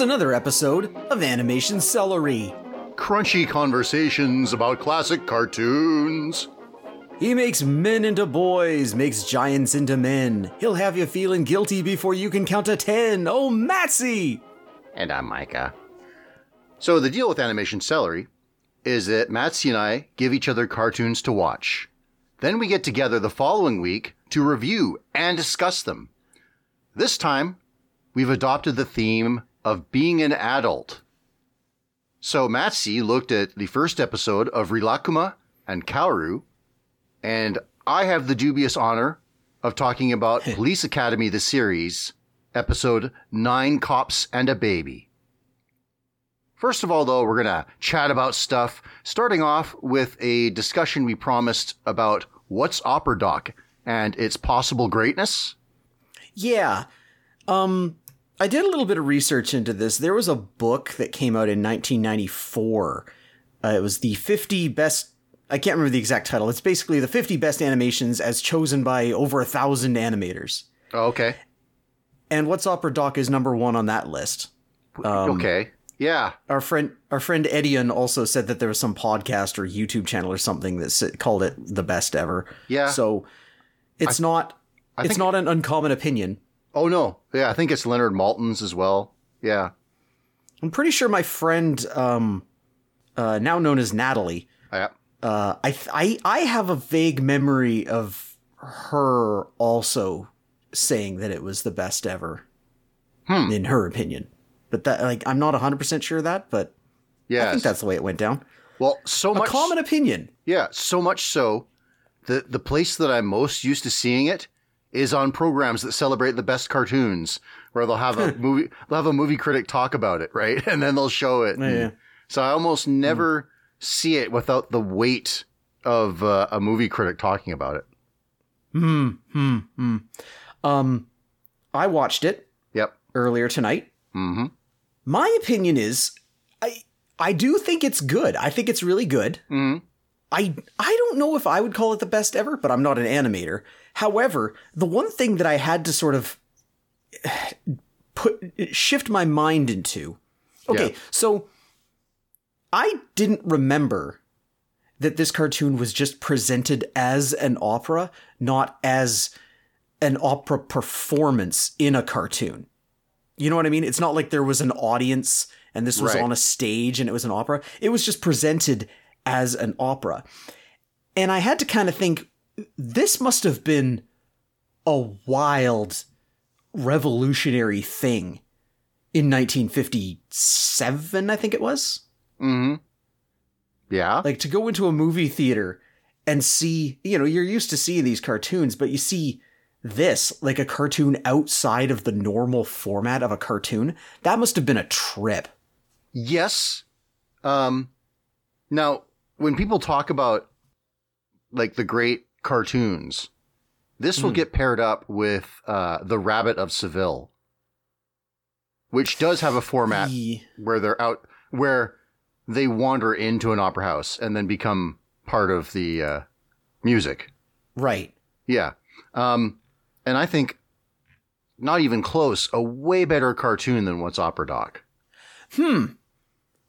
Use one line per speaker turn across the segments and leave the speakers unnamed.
It's another episode of Animation Celery.
Crunchy conversations about classic cartoons.
He makes men into boys, makes giants into men. He'll have you feeling guilty before you can count to ten. Oh, Matsy!
And I'm Micah. So the deal with Animation Celery is that Matsy and I give each other cartoons to watch. Then we get together the following week to review and discuss them. This time, we've adopted the theme of being an adult. So Matsy looked at the first episode of Rilakuma and Kaoru, and I have the dubious honor of talking about Police Academy the series, episode Nine Cops and a Baby. First of all, though, we're going to chat about stuff, starting off with a discussion we promised about what's Opera Doc and its possible greatness.
Yeah. Um, I did a little bit of research into this. There was a book that came out in 1994. Uh, it was the 50 best. I can't remember the exact title. It's basically the 50 best animations as chosen by over a thousand animators.
Oh, okay.
And What's Opera Doc is number one on that list. Um,
okay. Yeah.
Our friend, our friend Edion also said that there was some podcast or YouTube channel or something that called it the best ever.
Yeah.
So it's not. it's not an uncommon opinion.
Oh no. Yeah, I think it's Leonard Maltin's as well. Yeah.
I'm pretty sure my friend, um, uh, now known as Natalie,
Yeah.
uh, I, th- I, I have a vague memory of her also saying that it was the best ever,
Hmm.
in her opinion. But that, like, I'm not 100% sure of that, but
Yes.
I think that's the way it went down.
well, so
A
much
common opinion.
Yeah, so much so the the place that I'm most used to seeing it is on programs that celebrate the best cartoons, where they'll have a movie they'll have a movie critic talk about it, right? And then they'll show it.
Yeah.
So I almost never see it without the weight of uh, a movie critic talking about it.
Hmm, hmm, hmm. Um, I watched it
Yep.
earlier tonight.
Mm-hmm.
My opinion is, I I do think it's good. I think it's really good.
hmm
I I don't know if I would call it the best ever, but I'm not an animator. However, the one thing that I had to sort of put shift my mind into. Okay,
Yeah.
so I didn't remember that this cartoon was just presented as an opera, not as an opera performance in a cartoon. You know what I mean? It's not like there was an audience and this was
Right.
on a stage and it was an opera. It was just presented as an opera. And I had to kind of think this must have been a wild revolutionary thing in 1957, I think it was.
hmm Yeah.
Like to go into a movie theater and see, you know, you're used to seeing these cartoons, but you see this, like a cartoon outside of the normal format of a cartoon. That must have been a trip.
Yes. Um, now, when people talk about like the great cartoons, this will
Hmm.
get paired up with uh, the Rabbit of Seville, which does have a format
Ye-
where they're out where they wander into an opera house and then become part of the uh, music.
Right.
Yeah. Um, and I think not even close, a way better cartoon than what's Opera Doc.
Hmm.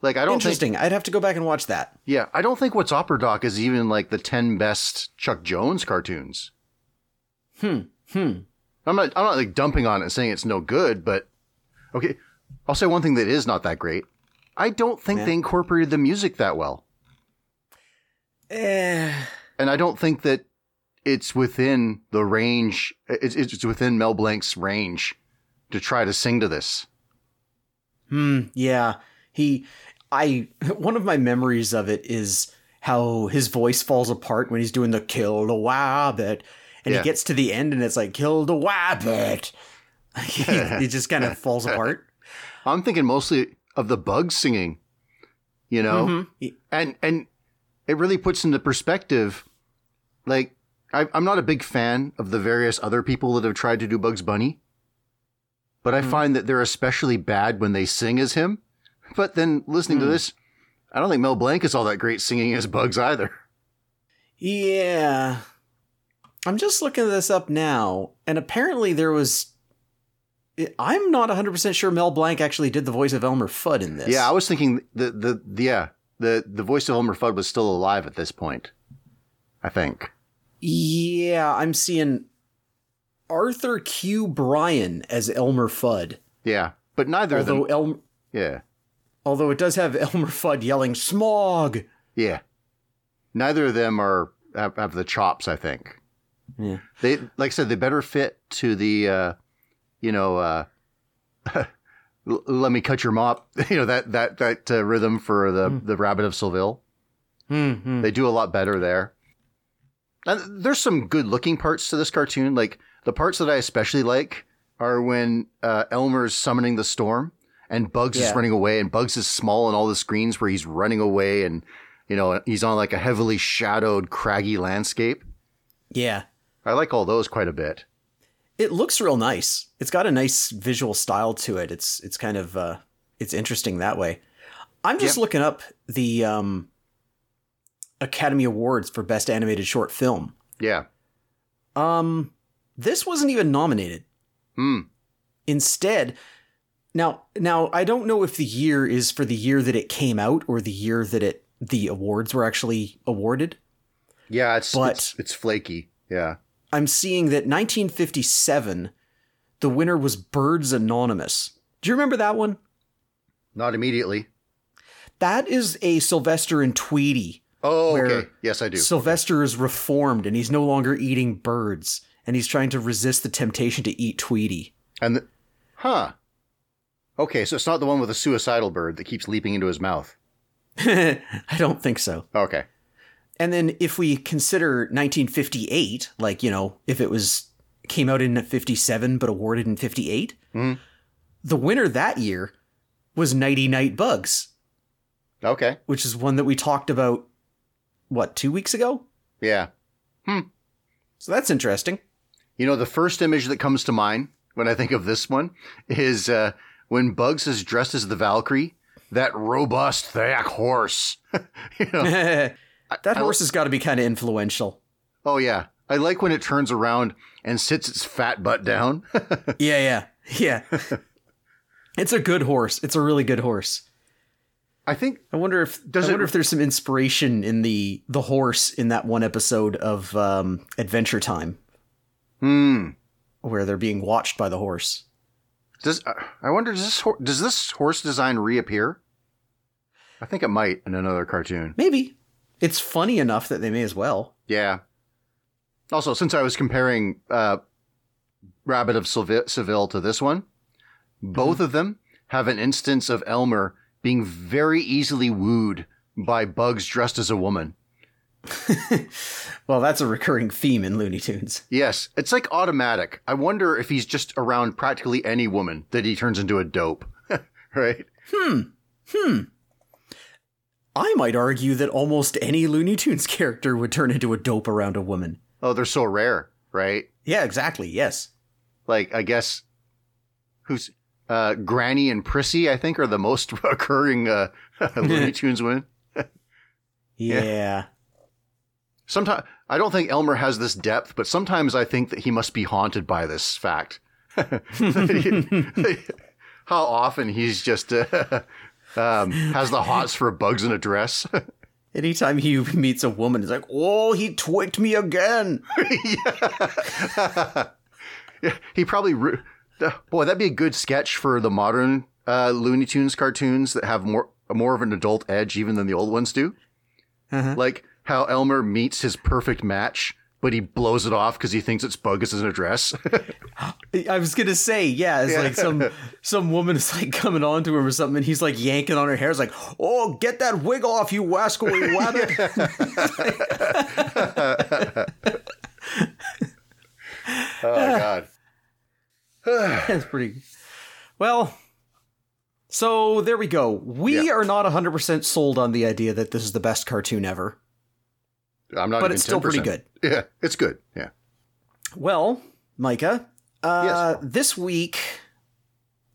Like I don't think
Interesting. I'd have to go back and watch that.
Yeah, I don't think what's Opera Doc is even like the 10 best Chuck Jones cartoons.
Hmm. Hmm.
I'm not I'm not like dumping on it and saying it's no good, but okay, I'll say one thing that is not that great. I don't think
Yeah.
they incorporated the music that well.
Eh.
And I don't think that it's within the range it's it's within Mel Blanc's range to try to sing to this.
Hmm. Yeah. He. I. One of my memories of it is how his voice falls apart when he's doing the kill the wabbit, and
Yeah.
he gets to the end and it's like kill the wabbit. he, just kind of falls apart.
I'm thinking mostly of the bugs singing, you know?
Mhm.
and and it really puts into perspective like I, i'm not a big fan of the various other people that have tried to do bugs bunny but i find that they're especially bad when they sing as him but then listening to hmm. this i don't think mel blanc is all that great singing as bugs either
Yeah. I'm just looking this up now, and apparently there was I'm not 100% sure Mel Blanc actually did the voice of Elmer Fudd in this.
Yeah, I was thinking the the, the yeah the the voice of Elmer Fudd was still alive at this point. I think.
Yeah, I'm seeing Arthur Q. Bryan as Elmer Fudd.
Yeah, but neither of
Although
them.
El-
Yeah,
although it does have Elmer Fudd yelling "Smog."
yeah. Neither of them are have, have the chops. I think.
Yeah.
They like I said they better fit to the uh, you know uh, l- let me cut your mop you know that that that uh, rhythm for the the Rabbit of Seville.
Mm-hmm.
They do a lot better there. And there's some good looking parts to this cartoon. Like the parts that I especially like are when uh, Elmer's summoning the storm and Bugs is running away and Bugs is small on all the screens where he's running away and you know he's on like a heavily shadowed craggy landscape.
Yeah.
I like all those quite a bit.
It looks real nice. It's got a nice visual style to it. It's it's kind of uh it's interesting that way. I'm just
Yeah.
looking up the um Academy Awards for Best Animated Short Film.
Yeah.
Um this wasn't even nominated.
Hmm.
Instead, now now I don't know if the year is for the year that it came out or the year that it the awards were actually awarded.
Yeah, it's
But-
it's, it's flaky. Yeah.
I'm seeing that 1957 the winner was Birds Anonymous. Do you remember that one?
Not immediately.
That is a Sylvester and Tweety.
Oh, okay. Yes, I do.
Sylvester is reformed and he's no longer eating birds and he's trying to resist the temptation to eat Tweety.
and the, huh. Okay, so it's not the one with the suicidal bird that keeps leaping into his mouth.
I don't think so.
Okay.
And then if we consider 1958, like, you know, if it was came out in 57 but awarded in 58,
Mhm.
the winner that year was Knighty Knight Bugs,
Okay.
which is one that we talked about what, 2 weeks ago?
Yeah. Hmm.
So that's interesting.
You know, the first image that comes to mind when I think of this one is uh, when Bugs is dressed as the Valkyrie, that robust, thick horse. you know?
that
I-
horse has got to be kind of influential.
Oh, yeah. I like when it turns around and sits its fat butt down.
Yeah, yeah. Yeah. it's a good horse. It's a really good horse.
I think,
I wonder if
Does
I
it-
wonder if there's some inspiration in the the horse in that one episode of um, Adventure Time
hmm.
where they're being watched by the horse.
Does uh, I wonder does this does this horse design reappear? I think it might in another cartoon.
Maybe it's funny enough that they may as well.
Yeah. Also, since I was comparing uh, Rabbit of Seville, Seville to this one, both of them have an instance of Elmer being very easily wooed by Bugs dressed as a woman.
Well, that's a recurring theme in Looney Tunes.
Yes, it's like automatic. I wonder if he's just around practically any woman that he turns into a dope. right? Hmm. Hmm.
I might argue that almost any Looney Tunes character would turn into a dope around a woman.
Oh, they're so rare, right?
Yeah, exactly. Yes.
like I guess who's uh, Granny and Prissy, I think, are the most recurring uh, Looney Tunes women.
Yeah.
Sometimes I don't think Elmer has this depth, but sometimes I think that he must be haunted by this fact. How often he's just uh, um, has the hots for bugs in a dress.
Anytime he meets a woman, it's like, oh, he twicked me again.
Yeah, he probably. Re- boy, that'd be a good sketch for the modern uh, Looney Tunes cartoons that have more more of an adult edge even than the old ones do.
Uh-huh.
Like how Elmer meets his perfect match, but he blows it off because he thinks it's bogus as an address.
I was gonna say, yeah, it's
Yeah.
like some some woman is like coming on to him or something, and he's like yanking on her hair. It's like, oh, get that wig off, you wascally wabbit.
oh God!
That's pretty. Well, so there we go. We
Yeah.
are not hundred percent sold on the idea that this is the best cartoon ever,
I'm not.
but it's still pretty
10%.
good.
Yeah, it's good. Yeah.
Well, Micah, uh, this week,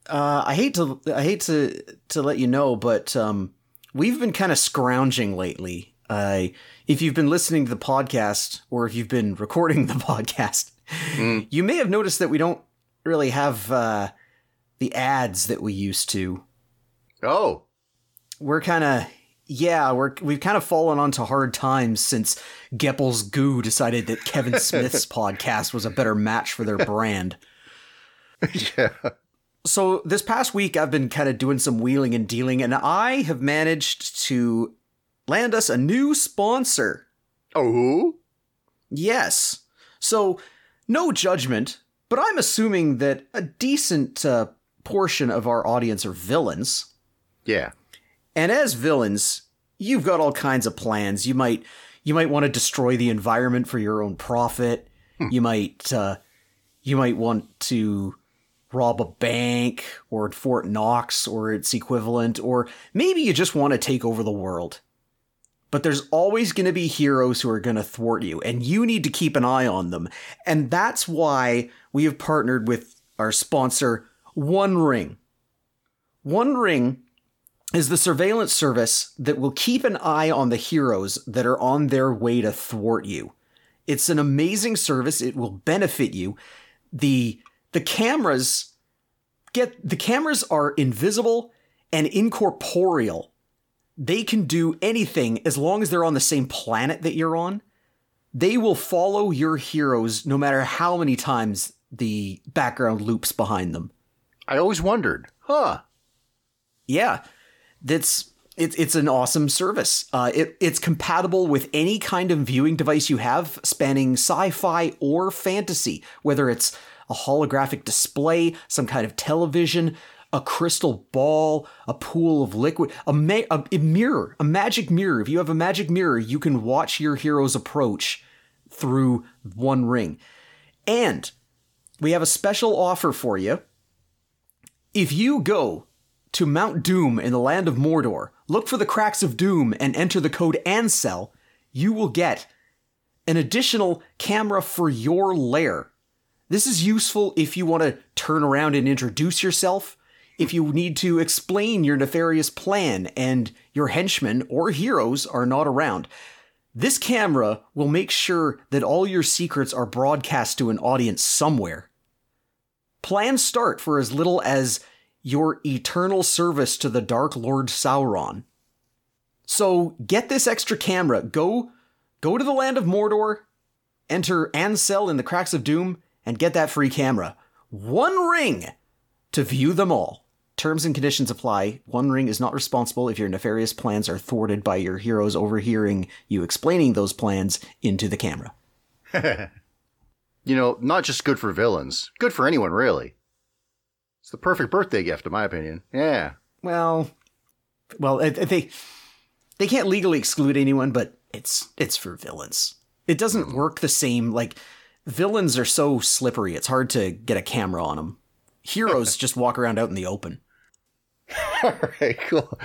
uh, I hate to I hate to to let you know, but um, we've been kind of scrounging lately. Uh, if you've been listening to the podcast or if you've been recording the podcast,
Mm.
you may have noticed that we don't really have uh, the ads that we used to.
Oh,
We're kind of yeah, we're we've kind of fallen onto hard times since Geppel's Goo decided that Kevin Smith's podcast was a better match for their brand.
yeah.
So this past week I've been kind of doing some wheeling and dealing and I have managed to land us a new sponsor.
Oh, who?
Yes. So no judgment, but I'm assuming that a decent uh, portion of our audience are villains.
Yeah.
And as villains, you've got all kinds of plans. You might you might want to destroy the environment for your own profit. you might uh, you might want to rob a bank or Fort Knox or its equivalent, or maybe you just want to take over the world. But there's always going to be heroes who are going to thwart you, and you need to keep an eye on them. And that's why we have partnered with our sponsor, One Ring. One Ring is the surveillance service that will keep an eye on the heroes that are on their way to thwart you. It's an amazing service. It will benefit you. The the cameras get the cameras are invisible and incorporeal. They can do anything as long as they're on the same planet that you're on. They will follow your heroes no matter how many times the background loops behind them.
I always wondered, huh?
Yeah, that's it's it's an awesome service. Uh, it it's compatible with any kind of viewing device you have, spanning sci-fi or fantasy, whether it's a holographic display, some kind of television, a crystal ball, a pool of liquid, a, ma- a, a mirror, a magic mirror. If you have a magic mirror, you can watch your heroes approach through one ring. And we have a special offer for you. If you go to Mount Doom in the land of Mordor, look for the cracks of doom and enter the code ANSEL, you will get an additional camera for your lair. This is useful if you want to turn around and introduce yourself, if you need to explain your nefarious plan and your henchmen or heroes are not around. This camera will make sure that all your secrets are broadcast to an audience somewhere. Plans start for as little as your eternal service to the Dark Lord Sauron. So get this extra camera. Go go to the land of Mordor, enter Ansel in the Cracks of Doom, and get that free camera. One ring to view them all. Terms and conditions apply. One Ring is not responsible if your nefarious plans are thwarted by your heroes overhearing you explaining those plans into the camera.
You know, not just good for villains, good for anyone, really. It's the perfect birthday gift, in my opinion. Yeah.
Well, well, they they can't legally exclude anyone, but it's it's for villains. It doesn't work the same. Like villains are so slippery; it's hard to get a camera on them. Heroes just walk around out in the open.
All right, cool.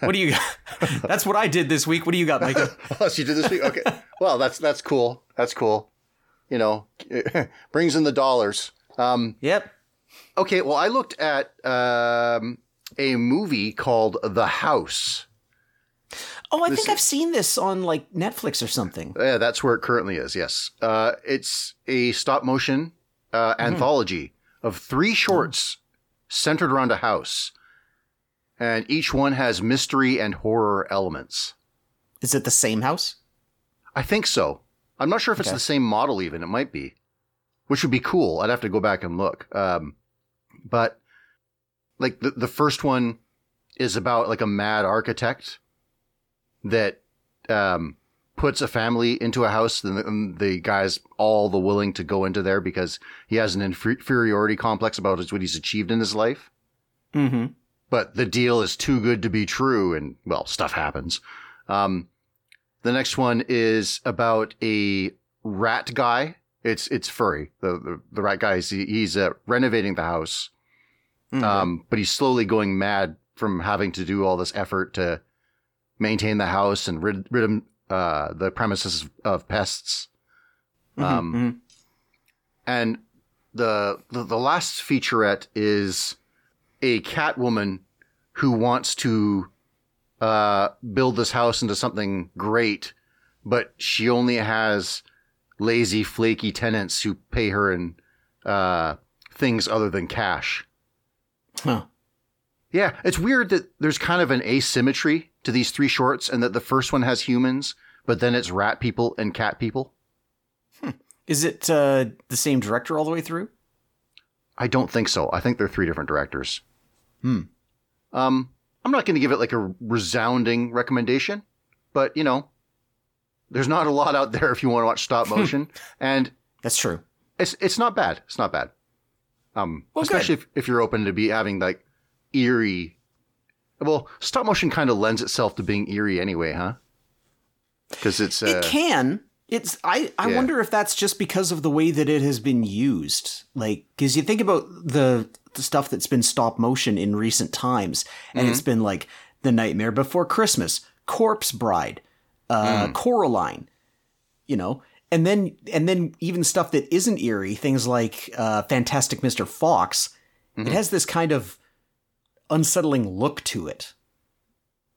What do you got? That's what I did this week. What do you got, Micah?
oh, you did this week? Okay. well, that's that's cool. That's cool. You know, brings in the dollars. Um,
Yep.
Okay, well, I looked at um, a movie called The House.
Oh, I
This
think I've seen this on like Netflix or something.
Yeah, that's where it currently is. Yes, uh, it's a stop motion uh, anthology of three shorts centered around a house, and each one has mystery and horror elements.
Is it the same house?
I think so. I'm not sure if it's the same model. Even it might be, which would be cool. I'd have to go back and look. Um, but like the the first one is about like a mad architect that um, puts a family into a house, and the, and the guy's all the willing to go into there because he has an inferiority complex about what he's achieved in his life.
Mm-hmm.
But the deal is too good to be true, and well, stuff happens. Um, the next one is about a rat guy. It's it's furry. The the, the rat guy is he, he's uh, renovating the house, um, but he's slowly going mad from having to do all this effort to maintain the house and rid rid him uh, the premises of pests. Um,
Mhm.
and the, the the last featurette is a Catwoman who wants to uh, build this house into something great, but she only has lazy, flaky tenants who pay her in uh, things other than cash.
Huh.
Yeah, it's weird that there's kind of an asymmetry to these three shorts and that the first one has humans, but then it's rat people and cat people.
Is it uh, the same director all the way through?
I don't think so. I think they're three different directors.
Hmm.
Um, I'm not going to give it like a resounding recommendation, but you know, there's not a lot out there if you want to watch stop motion, and
That's true.
it's it's not bad. It's not bad. Um,
Well,
especially if, if you're open to be having like eerie. Well, stop motion kind of lends itself to being eerie anyway, huh? Because it's uh,
it can. It's I I
Yeah.
wonder if that's just because of the way that it has been used. Like cuz you think about the, the stuff that's been stop motion in recent times and it's been like The Nightmare Before Christmas, Corpse Bride, uh Coraline, you know. And then and then even stuff that isn't eerie, things like uh Fantastic Mr. Fox, it has this kind of unsettling look to it.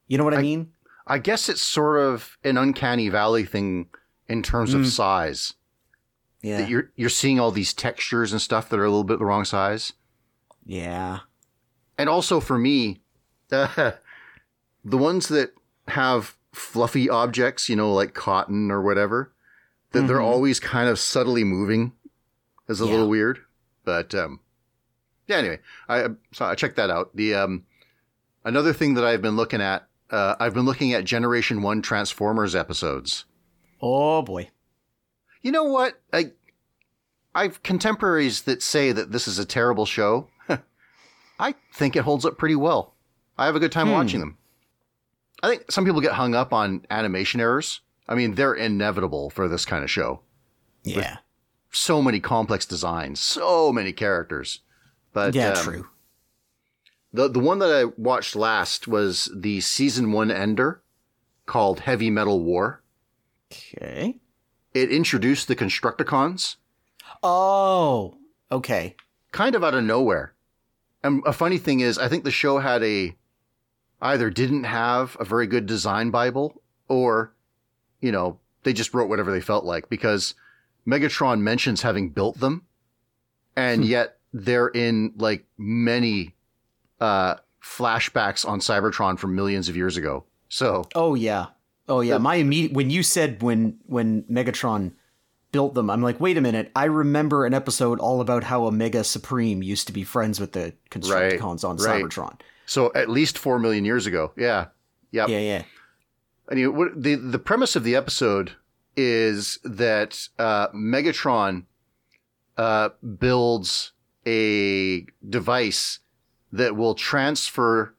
You know what I mean?
I guess it's sort of an uncanny valley thing in terms of size.
Yeah.
That you're you're seeing all these textures and stuff that are a little bit the wrong size.
yeah.
And also for me, uh, the ones that have fluffy objects, you know, like cotton or whatever, that they're always kind of subtly moving is a
Yeah.
little weird. But um, yeah, anyway, I so I checked that out. The um, another thing that I've been looking at, uh, I've been looking at Generation One Transformers episodes.
Oh boy.
You know what? I I've contemporaries that say that this is a terrible show. I think it holds up pretty well. I have a good time
Hmm.
watching them. I think some people get hung up on animation errors. I mean, they're inevitable for this kind of show.
Yeah.
So many complex designs, so many characters. But
yeah,
um,
true.
The the one that I watched last was the season one ender called Heavy Metal War.
Okay.
It introduced the Constructicons
Oh, okay.
kind of out of nowhere. And a funny thing is, I think the show had a either didn't have a very good design bible or, you know, they just wrote whatever they felt like because Megatron mentions having built them and yet they're in like many uh flashbacks on Cybertron from millions of years ago. So,
Oh yeah. Oh yeah. My immediate when you said when when Megatron built them, I'm like, wait a minute. I remember an episode all about how Omega Supreme used to be friends with the Constructicons on
right.
Cybertron.
so at least 4 million years ago. Yeah. Yep.
Yeah, yeah.
Anyway, what, the the premise of the episode is that uh, Megatron uh, builds a device that will transfer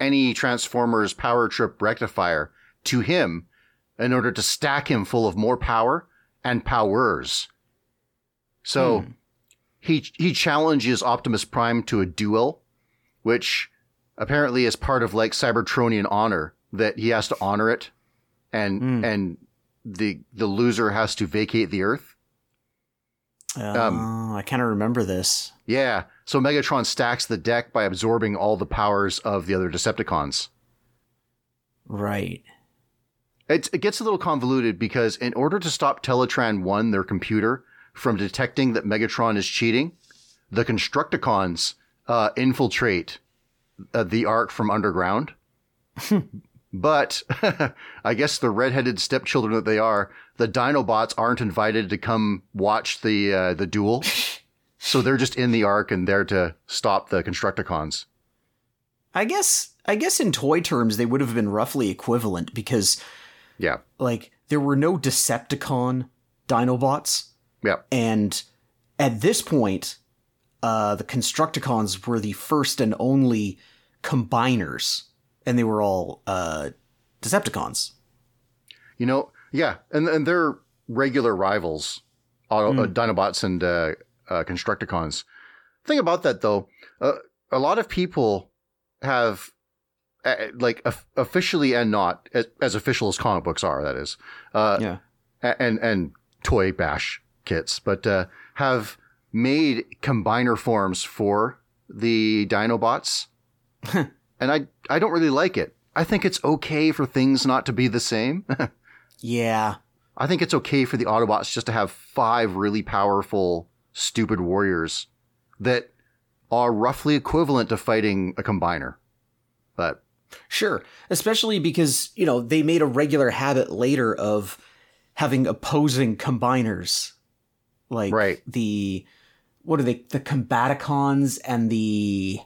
any Transformers power trip rectifier to him in order to stack him full of more power and powers. So he he challenges Optimus Prime to a duel, which apparently is part of like Cybertronian honor that he has to honor it, and
Hmm.
and the the loser has to vacate the Earth.
Oh, I kind of remember this.
Yeah, so Megatron stacks the deck by absorbing all the powers of the other Decepticons.
Right.
It, it gets a little convoluted because in order to stop Teletran 1, their computer, from detecting that Megatron is cheating, the Constructicons uh, infiltrate uh, the Ark from underground. but I guess the redheaded stepchildren that they are, the Dinobots aren't invited to come watch the uh, the duel. so they're just in the Ark and there to stop the Constructicons.
I guess I guess in toy terms they would have been roughly equivalent because
Yeah.
like there were no Decepticon Dinobots
Yeah.
and at this point uh the Constructicons were the first and only combiners and they were all uh Decepticons.
You know, yeah, and and they're regular rivals, Auto, uh, Dinobots and uh, uh, Constructicons. Thing about that though, uh, a lot of people have, uh, like, of- officially and not as, as official as comic books are. That is, uh,
Yeah.
and and toy bash kits, but uh, have made combiner forms for the Dinobots, and I I don't really like it. I think it's okay for things not to be the same.
Yeah.
I think it's okay for the Autobots just to have five really powerful, stupid warriors that are roughly equivalent to fighting a combiner. But
Sure. Especially because, you know, they made a regular habit later of having opposing combiners. Like
Right.
the what are they? The Combaticons and the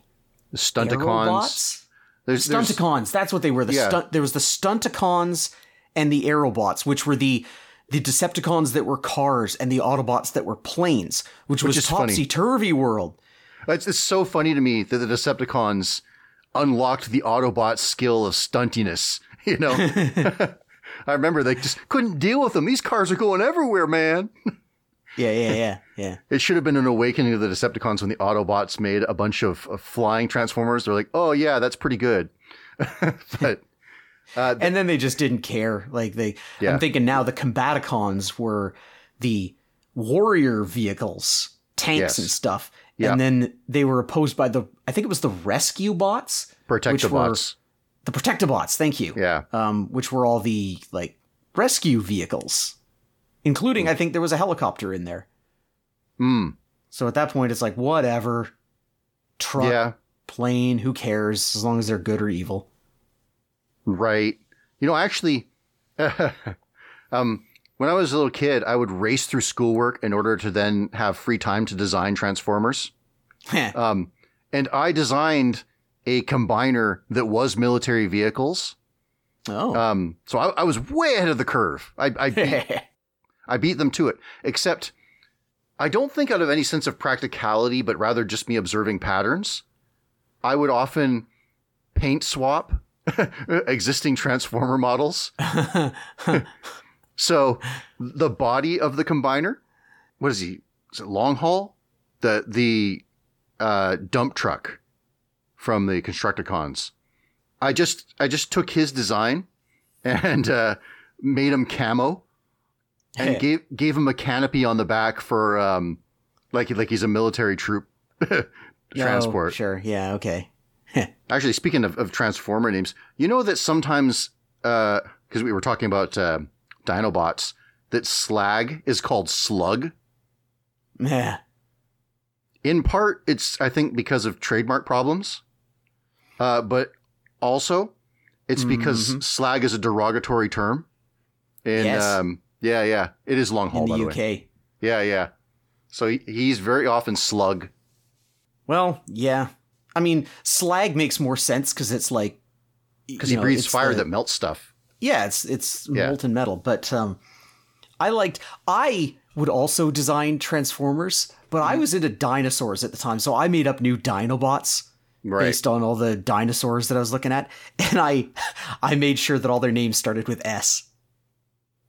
the Stunticons,
Aerobots?
There's,
Stunticons. That's what they were. The
Yeah.
stunt there was the Stunticons and the Aerobots, which were the the Decepticons that were cars and the Autobots that were planes, which, was
is
topsy turvy world.
It's, it's so funny to me that the Decepticons unlocked the Autobot skill of stuntiness. You know, I remember they just couldn't deal with them. These cars are going everywhere, man.
Yeah, yeah, yeah, yeah.
It should have been an awakening of the Decepticons when the Autobots made a bunch of, of flying Transformers. They're like, oh yeah, that's pretty good. but
and then they just didn't care. Like they,
Yeah.
I'm thinking now the Combaticons were the warrior vehicles, tanks
Yes.
and stuff,
Yeah.
and then they were opposed by the, I think it was the rescue bots,
Protectobots,
the Protectobots. Thank you.
yeah,
Um, which were all the like rescue vehicles, including I think there was a helicopter in there.
mm,
So at that point, it's like whatever, truck,
yeah,
plane, who cares as long as they're good or evil.
right. You know, actually, um, when I was a little kid, I would race through schoolwork in order to then have free time to design Transformers. Um, and I designed a combiner that was military vehicles.
oh,
Um, so I, I was way ahead of the curve. I, I, beat, I beat them to it. Except, I don't think out of any sense of practicality, but rather just me observing patterns. I would often paint swap existing Transformer models. so the body of the combiner, what is he? Is it long haul? The the uh, dump truck from the Constructicons. I just I just took his design and uh, made him camo and gave gave him a canopy on the back for um like like he's a military troop transport.
Oh, sure. Yeah. Okay.
Actually, speaking of, of Transformer names, you know that sometimes, uh because we were talking about uh, Dinobots, that Slag is called Slug.
Yeah.
In part, it's I think because of trademark problems, uh, but also it's because
Mhm.
slag is a derogatory term. In
Yes.
um, yeah, yeah, it is long haul
In
by
the
the
UK.
way. Yeah, yeah. So he, he's very often slug.
Well, yeah. I mean, slag makes more sense because it's like
because he
know,
breathes fire
the-
that melts stuff.
Yeah, it's it's
Yeah.
molten metal. But um, I liked. I would also design Transformers, but. I was into dinosaurs at the time, so I made up new Dinobots
Right.
based on all the dinosaurs that I was looking at, and I I made sure that all their names started with S.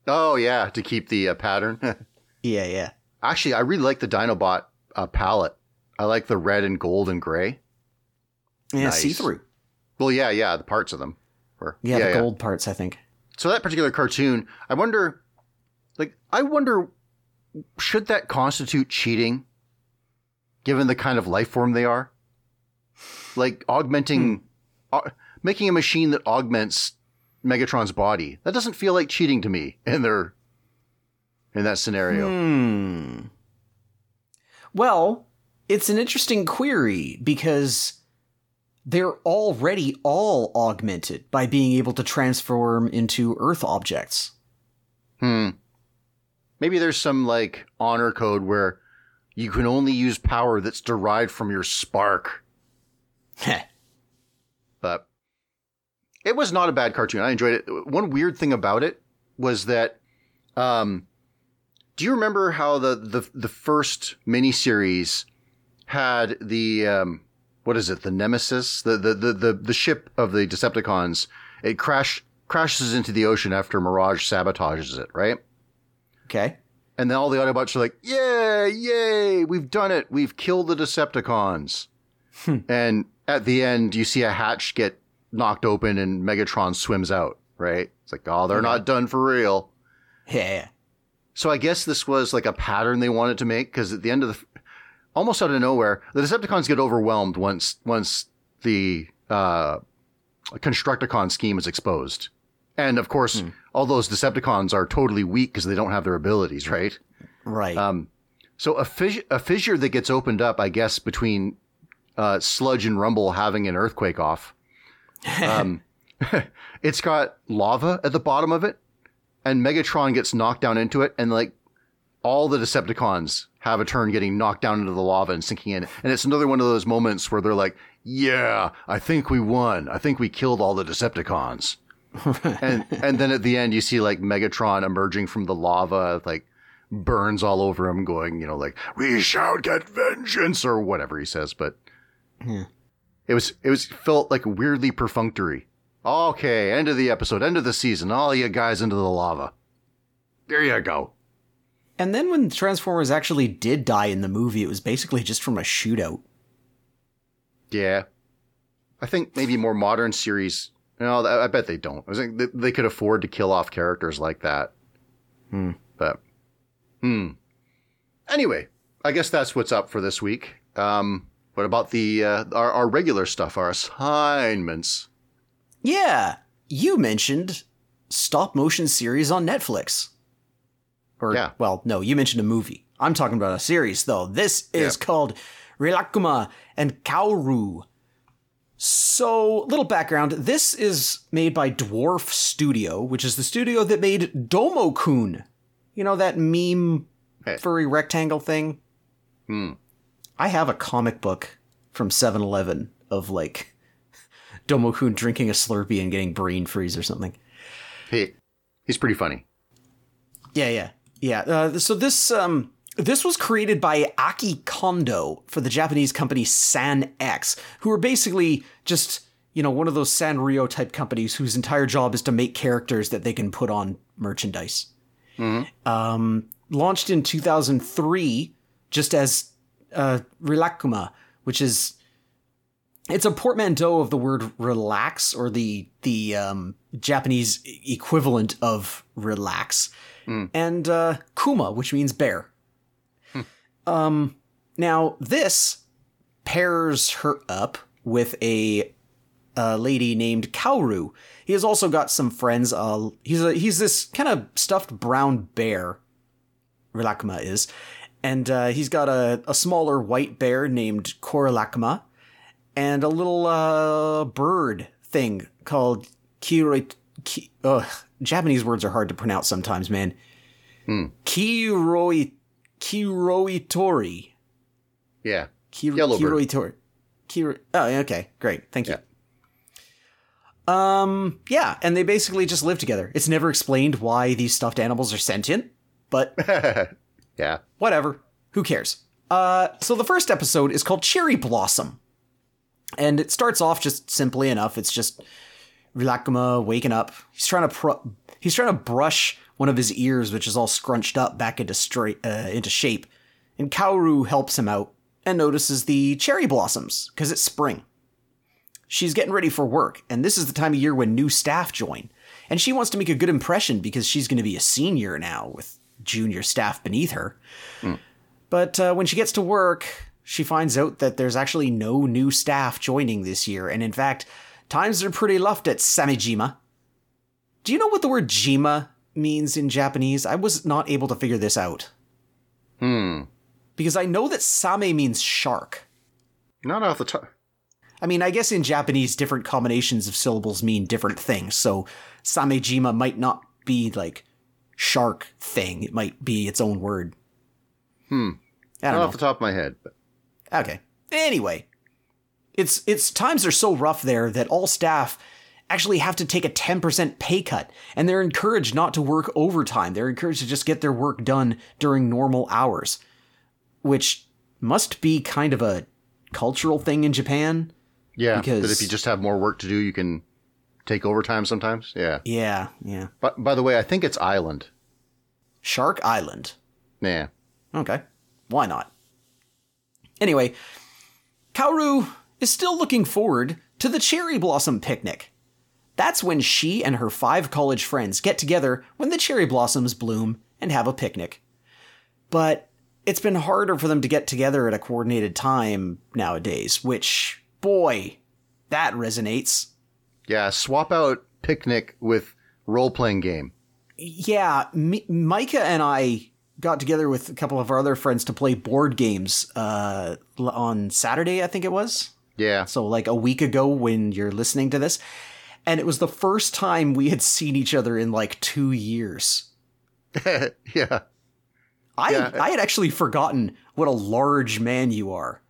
Oh yeah, to keep the uh, pattern.
Yeah, yeah.
Actually, I really like the Dinobot uh, palette. I like the red and gold and gray.
Yeah,
Nice.
see through.
Well, yeah, yeah, the parts of them. Were,
Yeah, the gold parts, I think.
So that particular cartoon, I wonder, like, I wonder, should that constitute cheating, given the kind of life form they are? Like augmenting, au- making a machine that augments Megatron's body. That doesn't feel like cheating to me in their, in that scenario.
Hmm. Well, it's an interesting query because they're already all augmented by being able to transform into Earth objects.
Hmm. Maybe there's some like honor code where you can only use power that's derived from your spark.
Heh.
but it was not a bad cartoon. I enjoyed it. One weird thing about it was that, um, do you remember how the the the first miniseries had the um, what is it? The Nemesis, the the the the, the ship of the Decepticons. It crash crashes into the ocean after Mirage sabotages it, right?
okay.
And then all the Autobots are like, "Yay, yay! We've done it! We've killed the Decepticons!" and at the end, you see a hatch get knocked open, and Megatron swims out. Right? It's like, "Oh, they're not done for real."
Yeah.
So I guess this was like a pattern they wanted to make because at the end of the, almost out of nowhere, the Decepticons get overwhelmed once once the uh, Constructicon scheme is exposed, and of course, all those Decepticons are totally weak because they don't have their abilities. Right?
Right.
Um, so a, a fissure that gets opened up, I guess, between uh, Sludge and Rumble having an earthquake off. Um, it's got lava at the bottom of it, and Megatron gets knocked down into it, and like all the Decepticons have a turn getting knocked down into the lava and sinking in. And it's another one of those moments where they're like, "Yeah, I think we won. I think we killed all the Decepticons." and and then at the end, you see like Megatron emerging from the lava, like burns all over him, going, you know, like "We shall get vengeance" or whatever he says. But it was it was felt like weirdly perfunctory. Okay, end of the episode, end of the season. All you guys into the lava. There you go.
And then when Transformers actually did die in the movie, it was basically just from a shootout.
Yeah, I think maybe more modern series. No, I I bet they don't. I think they, they could afford to kill off characters like that.
Hmm.
But, hmm. Anyway, I guess that's what's up for this week. Um, what about the uh, our, our regular stuff, our assignments?
Yeah, you mentioned stop motion series on Netflix. Or,
Yeah.
well, no, you mentioned a movie. I'm talking about a series, though. This is
Yeah.
called Rilakuma and Kaoru. So, little background. This is made by Dwarf Studio, which is the studio that made Domo-kun. You know, that meme
Hey.
furry rectangle thing?
Hmm.
I have a comic book from 7-Eleven of, like, Domo-kun drinking a Slurpee and getting brain freeze or something.
Hey, he's pretty funny.
Yeah, yeah, yeah. Uh, so this um this was created by Aki Kondo for the Japanese company San X, who are basically just you know one of those Sanrio type companies whose entire job is to make characters that they can put on merchandise. Um, launched in 2003, just as uh, Rilakuma, which is it's a portmanteau of the word relax or the the um, Japanese equivalent of relax, and uh, kuma, which means bear. Um, now this pairs her up with a, a lady named Kaoru. He has also got some friends. Uh, he's a he's this kind of stuffed brown bear. Rilakuma is, and uh, he's got a, a smaller white bear named Korilakkuma and a little uh, bird thing called Kiroi. Ki, ugh, Japanese words are hard to pronounce sometimes, man. Kiroi Kiiroitori.
Yeah.
Kiro,
Yellow bird.
Kiiroitori. Kiro, oh, okay, great, thank you. Um, yeah, and they basically just live together. It's never explained why these stuffed animals are sentient, but
yeah.
whatever. Who cares? Uh, so the first episode is called Cherry Blossom. And it starts off just simply enough. It's just Rilakuma waking up. He's trying to pr- he's trying to brush one of his ears, which is all scrunched up back into straight uh, into shape. And Kaoru helps him out and notices the cherry blossoms because it's spring. She's getting ready for work, and this is the time of year when new staff join. And she wants to make a good impression because she's going to be a senior now with junior staff beneath her. But uh, when she gets to work, she finds out that there's actually no new staff joining this year, and in fact, times are pretty luffed at Samejima. Do you know what the word Jima means in Japanese? I was not able to figure this out.
Hmm.
Because I know that Same means shark.
Not off the top.
I mean, I guess in Japanese, different combinations of syllables mean different things, so Samejima might not be like shark thing. It might be its own word.
Hmm.
I
Not
don't know.
off the top of my head. But
Okay. Anyway, it's it's times are so rough there that all staff actually have to take a 10% pay cut and they're encouraged not to work overtime. They're encouraged to just get their work done during normal hours, which must be kind of a cultural thing in Japan.
yeah.
Because-
that if you just have more work to do, you can take overtime sometimes. Yeah.
Yeah, yeah.
But by the way, I think it's Island.
Shark Island.
Yeah.
Okay. Why not? Anyway, Kaoru is still looking forward to the cherry blossom picnic. That's when she and her five college friends get together when the cherry blossoms bloom and have a picnic. But it's been harder for them to get together at a coordinated time nowadays, which, boy, that resonates.
Yeah. Swap out picnic with role playing game.
yeah, M- Micah and I got together with a couple of our other friends to play board games uh, on Saturday, I think it was.
Yeah.
So, like a week ago when you're listening to this. And it was the first time we had seen each other in like two years.
yeah.
I
Yeah.
I had actually forgotten what a large man you are.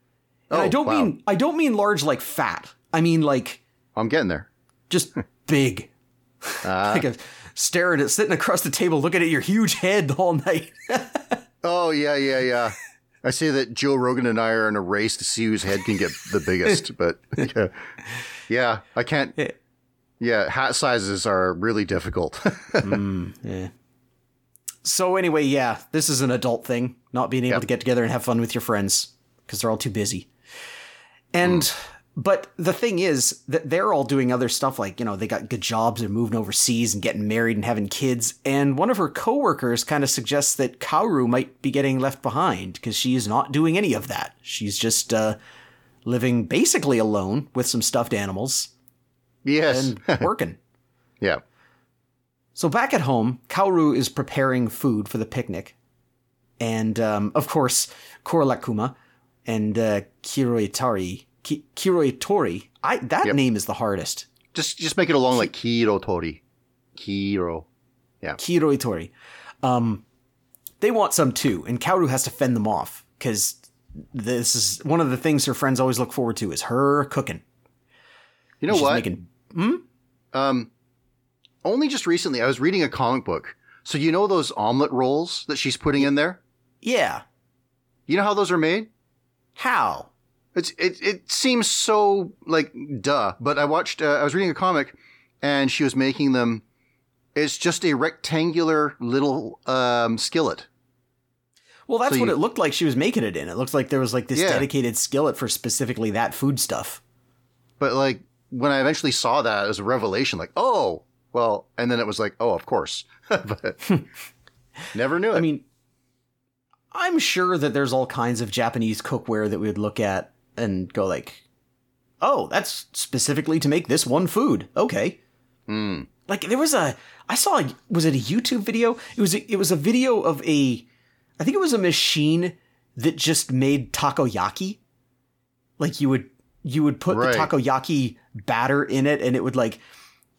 And I
Oh,
don't
wow.
mean I don't mean large like fat. I mean like
I'm getting there.
Just big.
Uh,
like a, staring at sitting across the table looking at your huge head all night.
oh, yeah, yeah, yeah. I say that Joe Rogan and I are in a race to see whose head can get the biggest, but yeah, yeah I can't.
Yeah.
Hat sizes are really difficult.
Yeah. So anyway, yeah, this is an adult thing, not being able
Yep.
to get together and have fun with your friends because they're all too busy. And but the thing is that they're all doing other stuff like, you know, they got good jobs and moving overseas and getting married and having kids. And one of her coworkers kind of suggests that Kaoru might be getting left behind because she is not doing any of that. She's just uh, living basically alone with some stuffed animals
yes.
and working.
yeah.
So back at home, Kaoru is preparing food for the picnic. And, um, of course, Korilakkuma and uh, Kiiroitori. Ki- Kiroitori. I, that
Yep.
name is the hardest.
Just just make it along like Kiro Tori. Kiro. Yeah.
Kiroitori. Um, they want some too, and Kaoru has to fend them off because this is one of the things her friends always look forward to is her cooking.
You know
She's
what?
making
Um, only just recently, I was reading a comic book. So you know those omelet rolls that she's putting in there?
yeah.
You know how those are made?
How?
It's it it seems so like duh, but I watched. Uh, I was reading a comic, and she was making them. It's just a rectangular little um, skillet.
Well, that's
So
what
you-
it looked like she was making it in. It looks like there was like this
Yeah.
dedicated skillet for specifically that food stuff.
But like when I eventually saw that, it was a revelation. Like, oh, well, and then it was like, oh, of course. but never knew it.
I mean, I'm sure that there's all kinds of Japanese cookware that we would look at and go like, "Oh, that's specifically to make this one food." Okay.
Mm.
Like there was a I saw a, was it a YouTube video? It was a, it was a video of a I think it was a machine that just made takoyaki. Like you would you would put
Right.
the takoyaki batter in it and it would like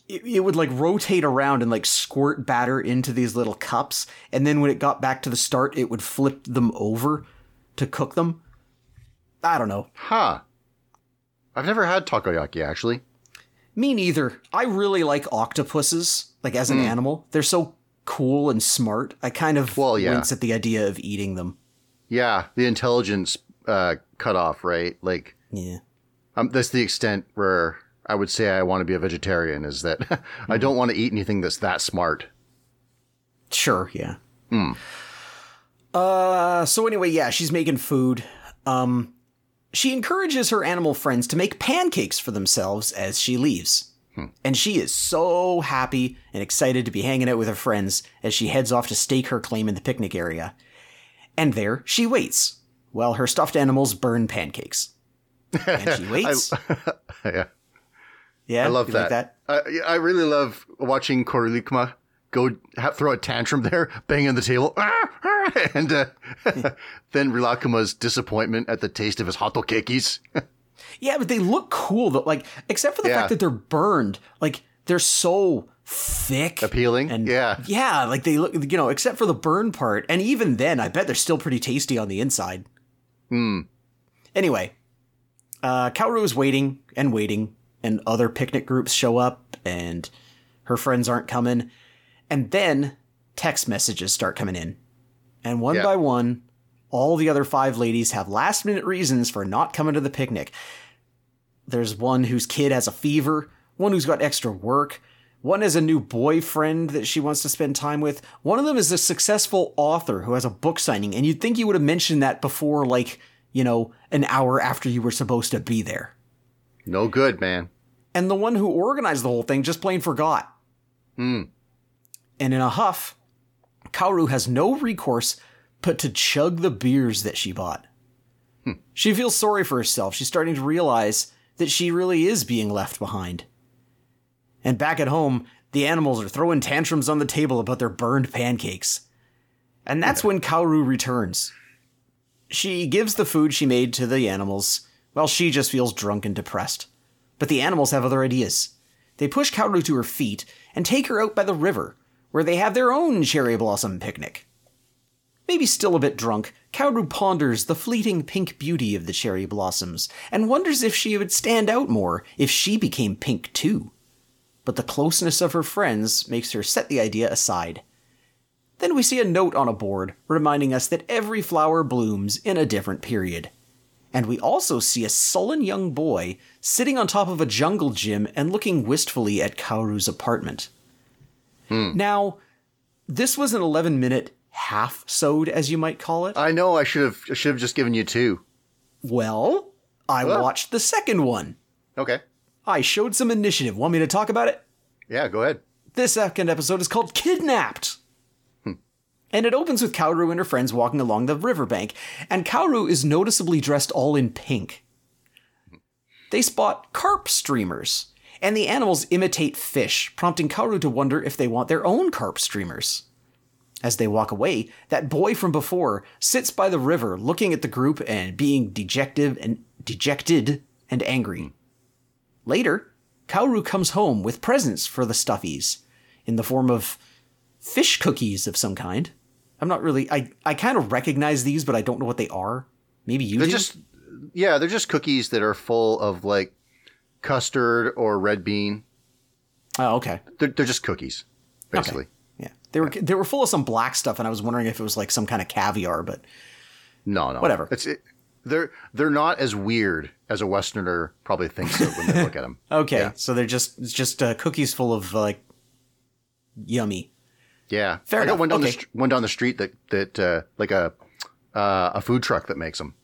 it, it would like rotate around and like squirt batter into these little cups and then when it got back to the start it would flip them over to cook them. I don't know.
Huh. I've never had takoyaki actually.
Me neither. I really like octopuses, like as an animal. They're so cool and smart. I kind of
Well, yeah.
wince at the idea of eating them.
Yeah, the intelligence uh, cut off, right? Like
Yeah.
um, that's the extent where I would say I want to be a vegetarian. Is that I don't want to eat anything that's that smart.
Sure, yeah. Mm. Uh so anyway, yeah, she's making food. Um she encourages her animal friends to make pancakes for themselves as she leaves. Hmm. And she is so happy and excited to be hanging out with her friends as she heads off to stake her claim in the picnic area. And there she waits while her stuffed animals burn pancakes. And she waits.
yeah,
yeah,
I love that.
like that.
I, I really love watching Korikuma go ha- throw a tantrum there, bang on the table, and uh, then Rilakkuma's disappointment at the taste of his hotokekis.
Yeah, but they look cool though. Like, except for the
Yeah.
fact that they're burned. Like, they're so thick,
Appealing?
and
Yeah.
yeah. Like they look, you know, except for the burn part, and even then, I bet they're still pretty tasty on the inside.
Hmm.
Anyway, uh, Kaoru is waiting and waiting, and other picnic groups show up, and her friends aren't coming, and then text messages start coming in, and one
Yeah.
by one, all the other five ladies have last minute reasons for not coming to the picnic. There's one whose kid has a fever, one who's got extra work, one has a new boyfriend that she wants to spend time with. One of them is a successful author who has a book signing, and you'd think you would have mentioned that before, like, you know, an hour after you were supposed to be there.
No good, man.
And the one who organized the whole thing just plain forgot.
Hmm.
And in a huff, Kaoru has no recourse but to chug the beers that she bought. Hmm. She feels sorry for herself. She's starting to realize that she really is being left behind. And back at home, the animals are throwing tantrums on the table about their burned pancakes. And that's when Kaoru returns. She gives the food she made to the animals, while she just feels drunk and depressed. But the animals have other ideas. They push Kaoru to her feet and take her out by the river, where they have their own cherry blossom picnic. Maybe still a bit drunk, Kaoru ponders the fleeting pink beauty of the cherry blossoms and wonders if she would stand out more if she became pink too. But the closeness of her friends makes her set the idea aside. Then we see a note on a board reminding us that every flower blooms in a different period. And we also see a sullen young boy sitting on top of a jungle gym and looking wistfully at Kaoru's apartment. Hmm. Now, this was an 11 minute half sewed, as you might call it.
I know I should have I should have just given you two.
Well, I
Well.
watched the second one.
Okay.
I showed some initiative. Want me to talk about it?
Yeah, go ahead.
This second episode is called Kidnapped. Hmm. And it opens with Kaoru and her friends walking along the riverbank, and Kaoru is noticeably dressed all in pink. They spot carp streamers, and the animals imitate fish, prompting Kaoru to wonder if they want their own carp streamers. As they walk away, that boy from before sits by the river looking at the group and being dejected and dejected and angry. Later, Kaoru comes home with presents for the stuffies in the form of fish cookies of some kind. I'm not really I I kind of recognize these but I don't know what they are. Maybe you
They're
do?
just yeah, they're just cookies that are full of like custard or red bean.
Oh, okay.
They're, they're just cookies, basically.
Yeah. They were they were full of some black stuff and I was wondering if it was like some kind of caviar, but
No, no,
Whatever.
It's it, they're they're not as weird as a Westerner probably thinks of when they look at them.
okay.
Yeah.
So they're just it's just uh, cookies full of like yummy.
Yeah,
Fair
I got
enough.
one down the
Okay.
str- one down the street that that uh, like a uh, a food truck that makes them.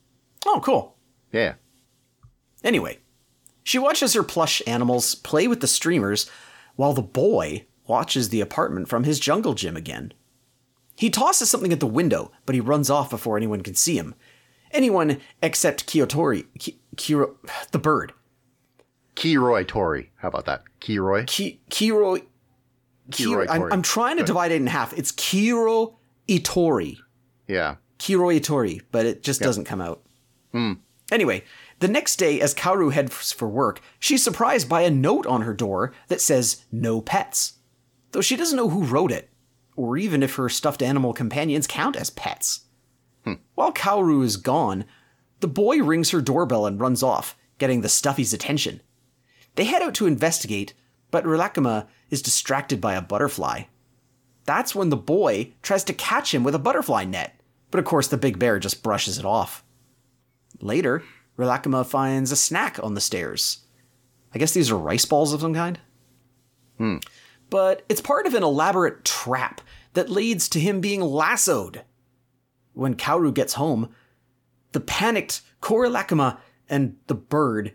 Oh, cool.
Yeah,
Anyway, she watches her plush animals play with the streamers while the boy watches the apartment from his jungle gym again. He tosses something at the window, but he runs off before anyone can see him. Anyone except Kiyotori, Ki, Kiro, the bird.
Kiroy Tori. How about that? Kiroy.
Ki, Kiro,
Kiroi
I'm, I'm trying to divide it in half. It's Kiro Itori.
Yeah.
Kiroi Itori, but it just doesn't come out. Hmm. Anyway, the next day, as Kaoru heads for work, she's surprised by a note on her door that says, No pets. Though she doesn't know who wrote it, or even if her stuffed animal companions count as pets. Hmm. While Kaoru is gone, the boy rings her doorbell and runs off, getting the Stuffy's attention. They head out to investigate, but Rilakkuma is distracted by a butterfly. That's when the boy tries to catch him with a butterfly net, but of course the big bear just brushes it off. Later, Rilakkuma finds a snack on the stairs. I guess these are rice balls of some kind? Hmm. But it's part of an elaborate trap that leads to him being lassoed. When Kaoru gets home, the panicked Korilakkuma and the bird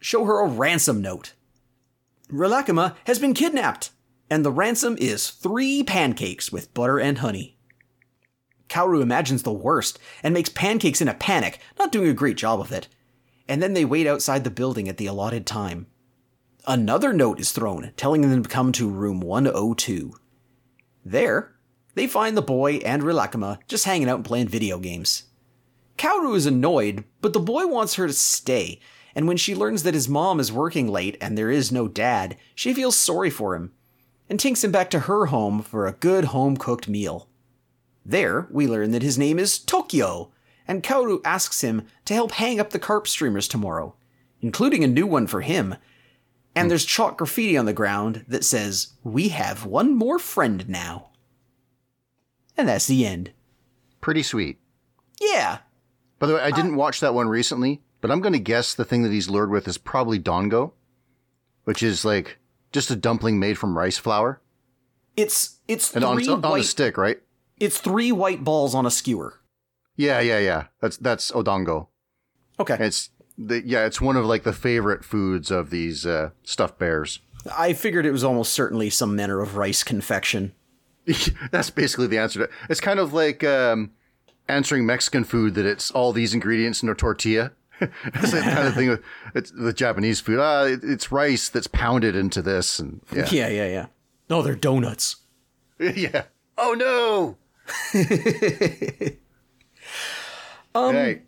show her a ransom note. Rilakkuma has been kidnapped, and the ransom is three pancakes with butter and honey. Kaoru imagines the worst and makes pancakes in a panic, not doing a great job of it. And then they wait outside the building at the allotted time. Another note is thrown, telling them to come to room 102. There, they find the boy and Rilakkuma just hanging out and playing video games. Kaoru is annoyed, but the boy wants her to stay, and when she learns that his mom is working late and there is no dad, she feels sorry for him, and takes him back to her home for a good home cooked meal. There, we learn that his name is Tokyo, and Kaoru asks him to help hang up the carp streamers tomorrow, including a new one for him. And hmm. there's chalk graffiti on the ground that says, We have one more friend now. And that's the end.
Pretty sweet.
Yeah.
By the way, I uh, didn't watch that one recently, but I'm going to guess the thing that he's lured with is probably dango, which is like just a dumpling made from rice flour
It's it's
and on, on a stick, right?
It's three white balls on a skewer.
Yeah, yeah, yeah. That's that's odango.
Okay.
It's the, yeah, it's one of like the favorite foods of these uh, stuffed bears.
I figured it was almost certainly some manner of rice confection.
That's basically the answer to it. It's kind of like um, answering Mexican food that it's all these ingredients in a tortilla. it's that kind of thing with it's the Japanese food. Ah, it, it's rice that's pounded into this, and yeah,
Yeah, yeah, yeah. No, they're donuts.
yeah. Oh no!
um,
Hey,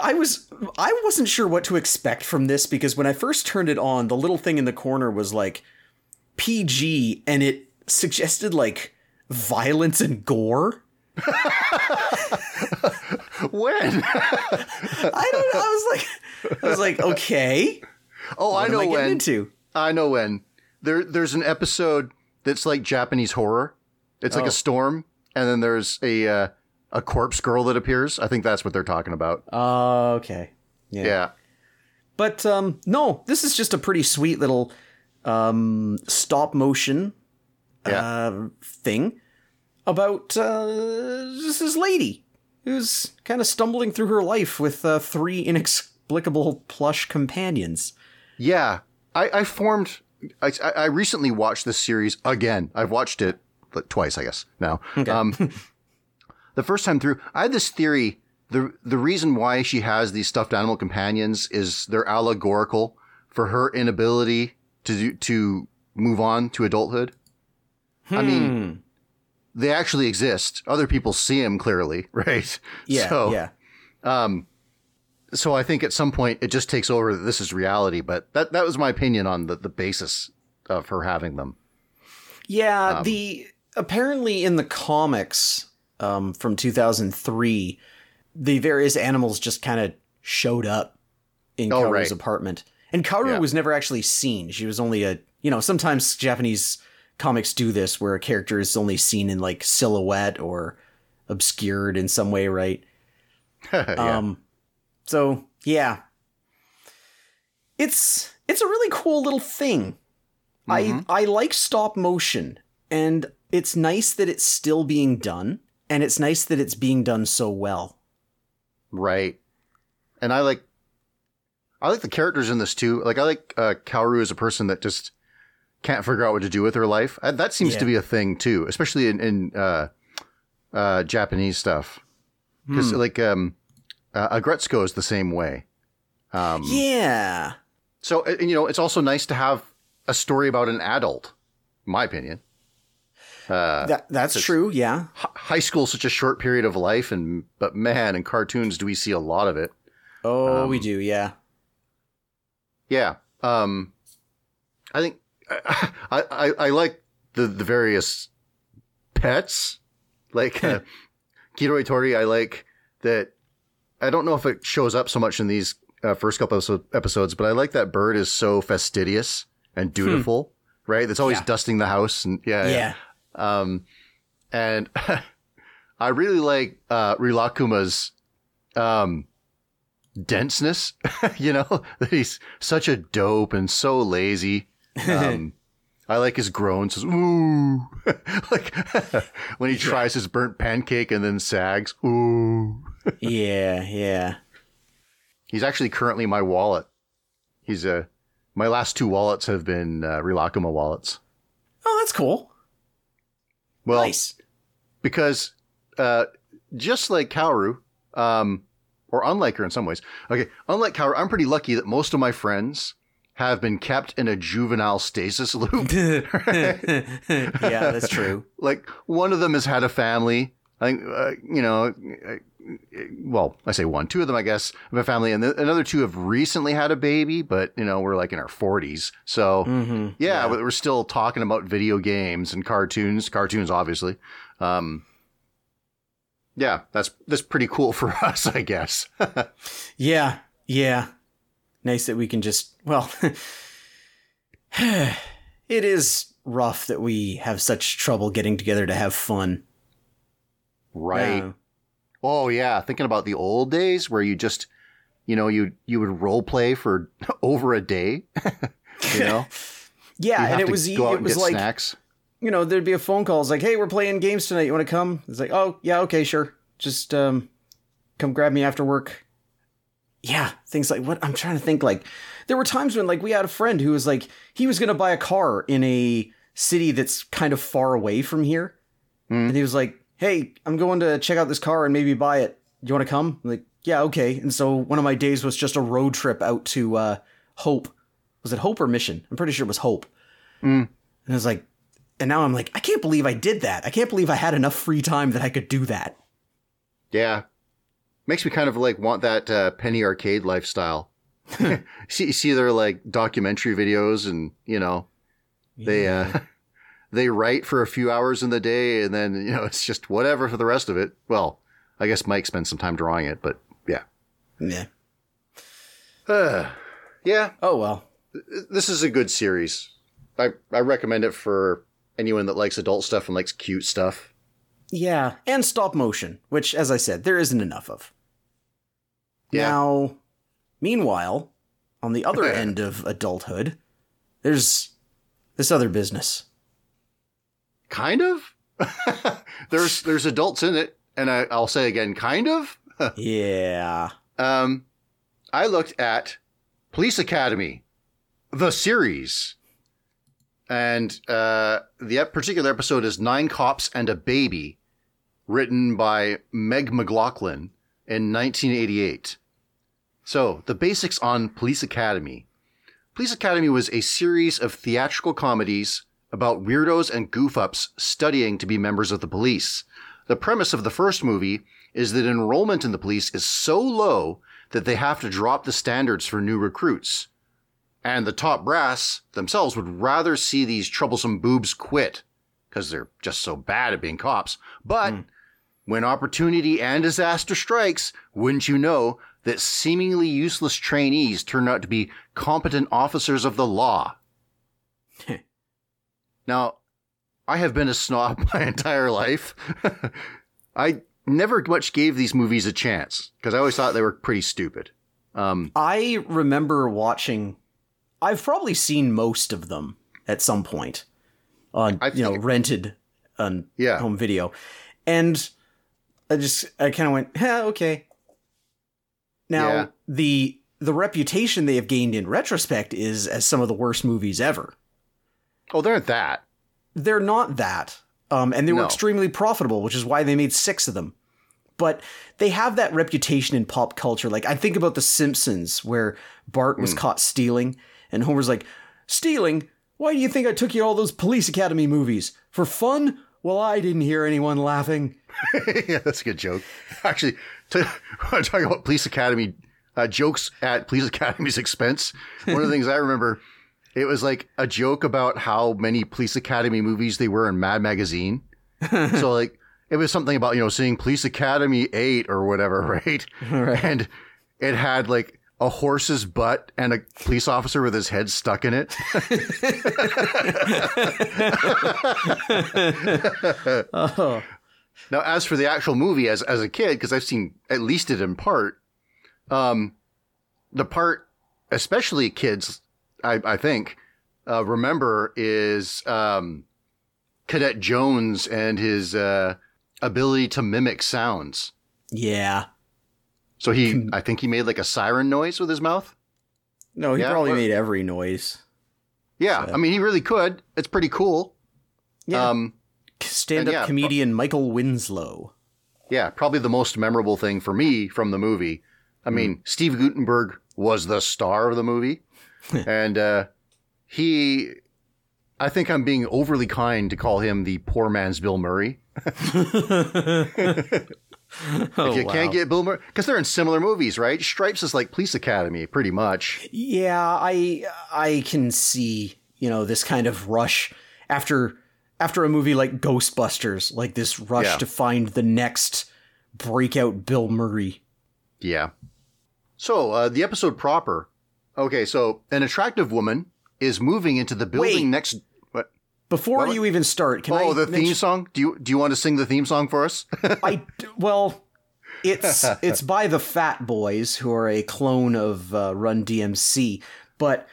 I was I wasn't sure what to expect from this because when I first turned it on, the little thing in the corner was like PG and it suggested like violence and gore.
when?
I don't know. I was like I was like, okay.
oh, I know
I
when.
into?
I know when. There, there's an episode that's like Japanese horror. It's like
Oh.
a storm, and then there's a uh, a corpse girl that appears. I think that's what they're talking about.
Uh, okay. Yeah.
Yeah.
But um no, this is just a pretty sweet little um stop motion
Yeah.
uh thing about uh this lady who's kind of stumbling through her life with uh, three inexplicable plush companions.
Yeah, I, I formed. I I recently watched this series again. I've watched it like, twice, I guess. Now, um, the first time through, I had this theory. the The reason why she has these stuffed animal companions is they're allegorical for her inability to do, to move on to adulthood. I mean,
Hmm.
they actually exist. Other people see them clearly, right?
yeah,
So,
yeah.
so I think at some point it just takes over that this is reality. But that that was my opinion on the, the basis of her having them.
Yeah, the apparently in the comics um, from 2003, the various animals just kind of showed up in
Oh,
Kaoru's
right.
apartment, and Kaoru
Yeah.
was never actually seen. She was only a you know sometimes Japanese comics do this where a character is only seen in like silhouette or obscured in some way, right?
yeah.
Um, so yeah, it's it's a really cool little thing. I I like stop motion, and it's nice that it's still being done, and it's nice that it's being done so well.
right. And I like I like the characters in this too. Like I like uh, Kaoru as a person that just can't figure out what to do with her life. That seems
Yeah.
to be a thing too, especially in in uh, uh, Japanese stuff. Because like um, uh, Aggretsuko is the same way. Um,
Yeah,
So, uh, you know, it's also nice to have a story about an adult, in my opinion. Uh,
that that's true. Yeah,
high school is such a short period of life, and but man, in cartoons, do we see a lot of it?
oh,
Um,
we do. Yeah,
Yeah. Um, I think I, I, I like the, the various pets, like uh, Kiroi Tori. I like that. I don't know if it shows up so much in these uh, first couple of episodes, but I like that bird is so fastidious and dutiful, right? That's always
Yeah.
dusting the house and yeah,
yeah,
Um, and I really like uh, Rilakkuma's um, denseness. you know that he's such a dope and so lazy. Um, I like his groans. His, Ooh, like when he tries his burnt pancake and then sags. Ooh,
yeah, yeah.
he's actually currently my wallet. He's uh, my last two wallets have been uh, Rilakkuma wallets.
Oh, that's cool.
Well,
nice.
because uh, just like Kaoru, um, or unlike her in some ways. Okay, unlike Kaoru, I'm pretty lucky that most of my friends have been kept in a juvenile stasis loop.
yeah, that's true.
like one of them has had a family. I think uh, you know. Well, I say one, two of them, I guess, have a family, and the, another two have recently had a baby, but you know we're like in our forties, so
Mm-hmm.
yeah, but we're still talking about video games and cartoons. Cartoons, obviously. Um, yeah, that's that's pretty cool for us, I guess.
Yeah, yeah. Nice that we can just, well, it is rough that we have such trouble getting together to have fun.
right.
Yeah.
Oh yeah, thinking about the old days where you just, you know, you you would role play for over a day. you know,
Yeah,
you
and it was,
go
it was like,
snacks.
you know, there'd be a phone call. It's like, hey, we're playing games tonight. You want to come? It's like, oh, yeah, okay, sure. Just um, come grab me after work. Yeah, things like what I'm trying to think. Like, there were times when like we had a friend who was like, he was going to buy a car in a city that's kind of far away from here,
Hmm.
and he was like, hey, I'm going to check out this car and maybe buy it. You want to come? I'm like, yeah, okay. And so one of my days was just a road trip out to uh, Hope. Was it Hope or Mission? I'm pretty sure it was Hope.
Mm.
And I was like, and now I'm like, I can't believe I did that. I can't believe I had enough free time that I could do that.
Yeah. Makes me kind of like want that uh, penny arcade lifestyle. see, see their like documentary videos and, you know, they, uh, they write for a few hours in the day and then, you know, it's just whatever for the rest of it. Well, I guess Mike spends some time drawing it, but yeah.
Yeah.
Uh, yeah.
Oh well.
This is a good series. I, I recommend it for anyone that likes adult stuff and likes cute stuff.
Yeah, and stop motion, which, as I said, there isn't enough of.
Yeah.
Now, meanwhile, on the other end of adulthood, there's this other business.
Kind of. there's there's adults in it, and I, I'll say again, kind of.
yeah.
Um, I looked at Police Academy, the series, and uh, the particular episode is Nine Cops and a Baby, written by Meg McLaughlin in 1988. So, the basics on Police Academy. Police Academy was a series of theatrical comedies about weirdos and goof ups studying to be members of the police. The premise of the first movie is that enrollment in the police is so low that they have to drop the standards for new recruits. And the top brass themselves would rather see these troublesome boobs quit because they're just so bad at being cops. But hmm. when opportunity and disaster strikes, wouldn't you know that seemingly useless trainees turn out to be competent officers of the law? now, I have been a snob my entire life. I never much gave these movies a chance because I always thought they were pretty stupid. Um,
I remember watching. I've probably seen most of them at some point on
I
you know rented on
Yeah.
home video, and I just I kind of went, yeah, okay. Now
Yeah.
the the reputation they have gained in retrospect is as some of the worst movies ever.
Oh, they're not that.
They're not that, um, and they were
No.
extremely profitable, which is why they made six of them. But they have that reputation in pop culture. Like I think about The Simpsons, where Bart was caught stealing, and Homer's like, "Stealing? Why do you think I took you to all those Police Academy movies for fun?" Well, I didn't hear anyone laughing.
yeah, that's a good joke. Actually, to, when I talk about Police Academy uh, jokes at Police Academy's expense, one of the things I remember, it was like a joke about how many Police Academy movies they were in Mad Magazine. so like it was something about you know seeing Police Academy eight or whatever, right? And it had like a horse's butt and a police officer with his head stuck in it.
Oh,
Now, as for the actual movie, as as a kid, because I've seen at least it in part, um, the part, especially kids, I, I think, uh, remember is um, Cadet Jones and his uh, ability to mimic sounds.
yeah.
So he, I think he made like a siren noise with his mouth.
No, he
Yeah,
probably
or-
made every noise.
Yeah, I mean, he really could. It's pretty cool.
Yeah.
Um,
Stand-up
yeah,
comedian Michael Winslow.
Yeah, probably the most memorable thing for me from the movie. I mean, Steve Guttenberg was the star of the movie, and uh, he. I think I'm being overly kind to call him the poor man's Bill Murray.
Oh,
if you
wow.
can't get Bill Murray, because they're in similar movies, right? Stripes is like Police Academy, pretty much.
Yeah, I I can see, you know, this kind of rush after after a movie like Ghostbusters, like this rush
Yeah.
to find the next breakout Bill Murray.
Yeah. So uh, the episode proper. Okay, so an attractive woman is moving into the building
Wait.
next. What?
Before
What?
you even start, can I
Oh, the
mention-
theme song. Do you do you want to sing the theme song for us?
I well, it's it's by the Fat Boys, who are a clone of uh, Run DMC. But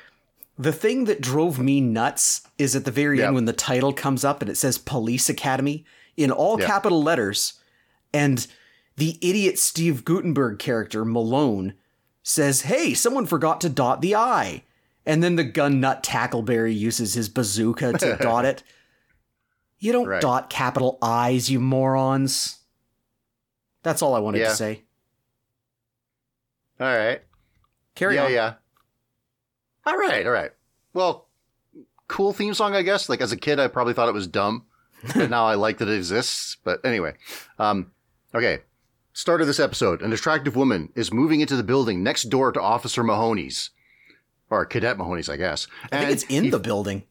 the thing that drove me nuts is at the very
Yep.
end when the title comes up and it says Police Academy in all
Yep.
capital letters, and the idiot Steve Guttenberg character Malone says, "Hey, someone forgot to dot the I." And then the gun nut Tackleberry uses his bazooka to dot it. You don't
Right.
dot capital I's, you morons. That's all I wanted
Yeah.
to say.
All right.
Carry
yeah,
on.
yeah. Yeah. All right, all right. Well, cool theme song, I guess. Like as a kid, I probably thought it was dumb, but now I like that it exists. But anyway, um, okay. Start of this episode: An attractive woman is moving into the building next door to Officer Mahoney's, or Cadet Mahoney's, I guess.
I think it's in
he-
the building.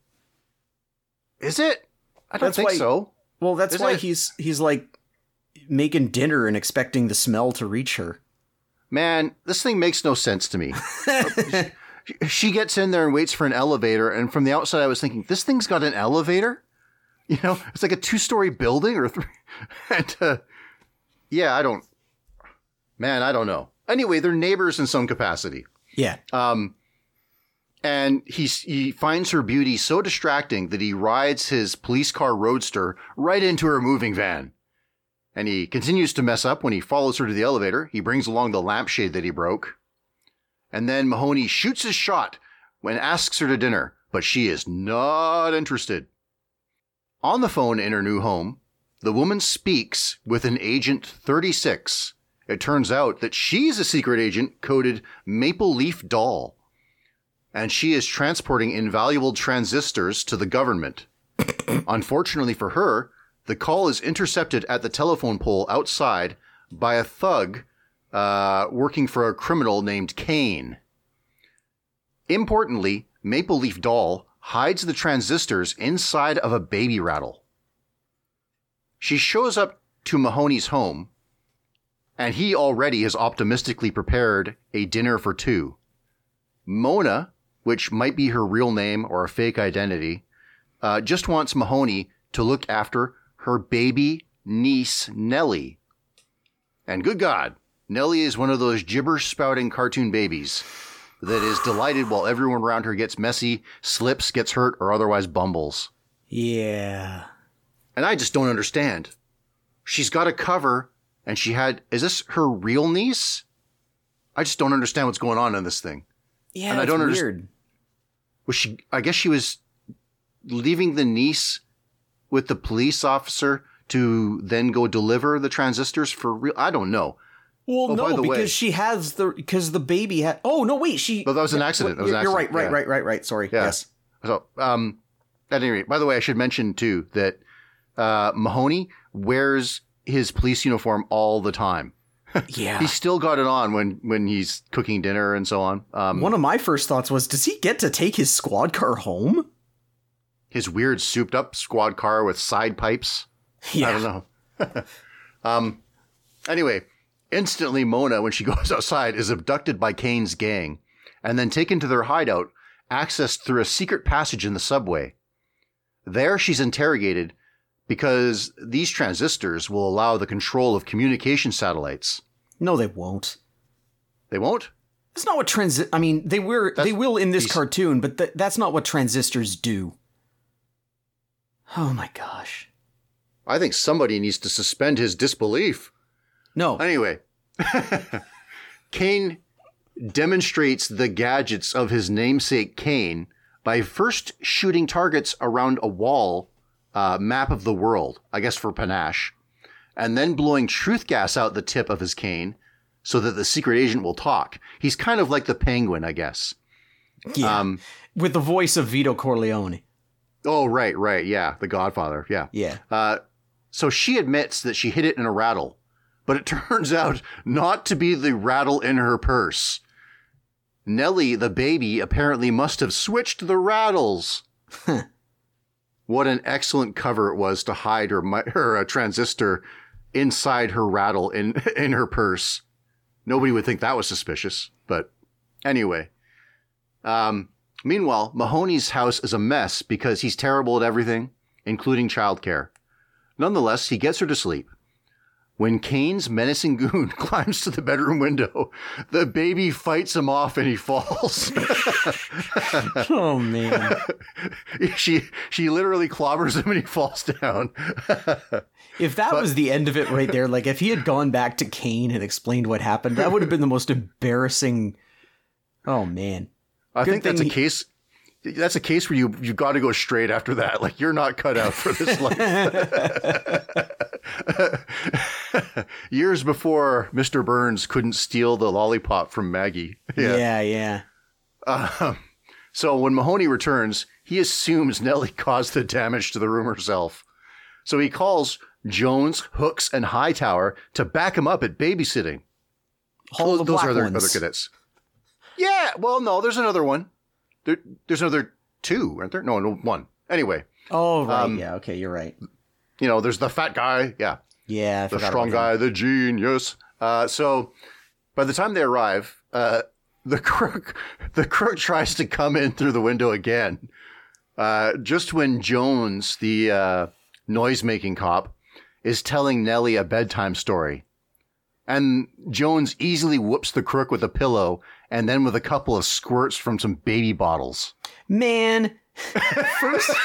Is it? I don't
That's
think
why-
so.
Well, that's
Is
why
it?
he's he's like making dinner and expecting the smell to reach her.
Man, this thing makes no sense to me. she gets in there and waits for an elevator, and from the outside, I was thinking, this thing's got an elevator. You know, it's like a two-story building or three. And uh, yeah, I don't. Man, I don't know. Anyway, they're neighbors in some capacity.
Yeah.
Um, and he he finds her beauty so distracting that he rides his police car roadster right into her moving van. And he continues to mess up when he follows her to the elevator. He brings along the lampshade that he broke. And then Mahoney shoots his shot when asks her to dinner, but she is not interested. On the phone in her new home, the woman speaks with an agent 36. It turns out that she's a secret agent coded Maple Leaf Doll and she is transporting invaluable transistors to the government. Unfortunately for her, the call is intercepted at the telephone pole outside by a thug uh, working for a criminal named Kane. Importantly, Maple Leaf Doll hides the transistors inside of a baby rattle. She shows up to Mahoney's home, and he already has optimistically prepared a dinner for two. Mona, which might be her real name or a fake identity, uh, just wants Mahoney to look after her baby niece, Nellie. And good God, Nellie is one of those gibberish spouting cartoon babies that is delighted while everyone around her gets messy, slips, gets hurt, or otherwise bumbles.
Yeah.
And I just don't understand. She's got a cover, and she had. Is this her real niece? I just don't understand what's going on in this thing.
Yeah.
And I don't
weird.
was she i guess she was leaving the niece with the police officer to then go deliver the transistors for real i don't know
Well,
Oh,
no, because
way-
she has the because the baby had. Oh no, wait, she.
But that was an accident. That was
you're,
an
you're right, right,
yeah.
right, right, right. Sorry.
Yeah.
Yes.
so um at any rate by the way i should mention too that uh mahoney wears his police uniform all the time
Yeah.
he's still got it on when when he's cooking dinner and so on um
One of my first thoughts was, does he get to take his squad car home?
his weird souped up squad car with side pipes
Yeah.
I don't know. um, anyway, instantly Mona, when she goes outside, is abducted by Kane's gang and then taken to their hideout, accessed through a secret passage in the subway. There, she's interrogated because these transistors will allow the control of communication satellites.
No, they won't.
They won't?
That's not what transi- I mean, they were
That's-
they will in this
these-
cartoon, but th- that's not what transistors do. Oh my gosh.
I think somebody needs to suspend his disbelief.
No.
Anyway, Kane demonstrates the gadgets of his namesake Kane by first shooting targets around a wall uh, map of the world, I guess for panache, and then blowing truth gas out the tip of his cane so that the secret agent will talk. He's kind of like the penguin, I guess.
yeah.
Um,
With the voice of Vito Corleone.
oh, right, right. Yeah, the Godfather. Yeah.
Yeah.
Uh, so she admits that she hid it in a rattle, but it turns out not to be the rattle in her purse. Nellie, the baby, apparently must have switched the rattles. What an excellent cover it was to hide her her uh, transistor inside her rattle in in her purse. Nobody would think that was suspicious, but anyway. Um, meanwhile, Mahoney's house is a mess because he's terrible at everything, including childcare. Nonetheless, he gets her to sleep. When Kane's menacing goon climbs to the bedroom window, the baby fights him off and he falls.
Oh man.
she she literally clobbers him and he falls down.
if that was the end of it right there, like if he had gone back to Kane and explained what happened, that would have been the most embarrassing. Oh man.
I
Good
think that's a
he-
case. That's a case where you you got to go straight after that. Like you're not cut out for this life. Years before Mr. Burns couldn't steal the lollipop from Maggie.
Yeah, yeah.
Um, So when Mahoney returns, he assumes Nellie caused the damage to the room herself. So he calls Jones, Hooks, and Hightower to back him up at babysitting.
All the
Those are other,
ones.
other cadets. Yeah, well, no, there's another one. There, there's another two, aren't there? No, no, one. Anyway,
Oh right,
Um,
yeah, okay, you're right.
you know, there's the fat guy. Yeah,
Yeah, I
the strong guy, the genius. Uh, so by the time they arrive, uh, the crook, the crook tries to come in through the window again. Uh, just when Jones, the uh, noise-making cop, is telling Nellie a bedtime story, and Jones easily whoops the crook with a pillow and then with a couple of squirts from some baby bottles.
Man, first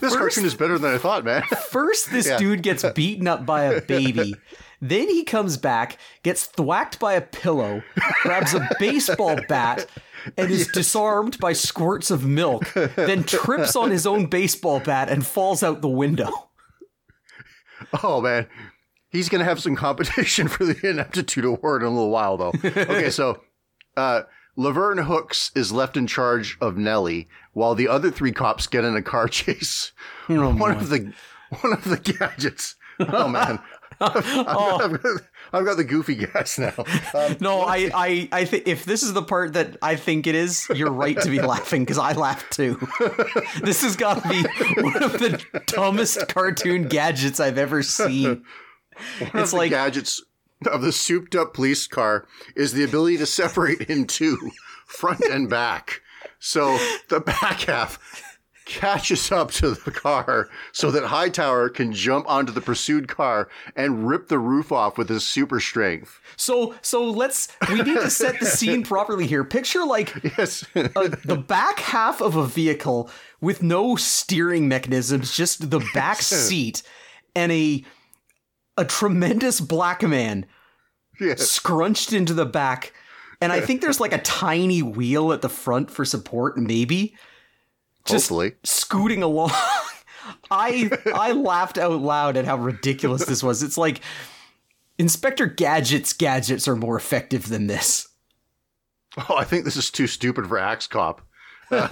This cartoon is better than I thought, man.
First, this
Yeah.
dude gets beaten up by a baby. then he comes back, gets thwacked by a pillow, grabs a baseball bat, and is disarmed by squirts of milk. Then trips on his own baseball bat and falls out the window.
Oh man, he's gonna have some competition for the ineptitude award in a little while, though. Okay, so uh, Laverne Hooks is left in charge of Nellie, while the other three cops get in a car chase. one of the one of the gadgets. Oh man, got, I've, got, the goofy gas now. Um,
No, I, I, I think if this is the part that I think it is, you're right to be laughing because I laughed too. this has got to be one of the dumbest cartoon gadgets I've ever seen.
one
It's
of the
like
gadgets of the souped-up police car is the ability to separate in two, front and back. So the back half catches up to the car so that Hightower can jump onto the pursued car and rip the roof off with his super strength.
So so let's we need to set the scene properly here. Picture like
Yes.
uh, the back half of a vehicle with no steering mechanisms, just the back seat and a a tremendous black man
yes.
scrunched into the back. And I think there's like a tiny wheel at the front for support maybe. Just
Hopefully.
scooting along. I I laughed out loud at how ridiculous this was. It's like Inspector Gadget's gadgets are more effective than this.
Oh, I think this is too stupid for Axe Cop. and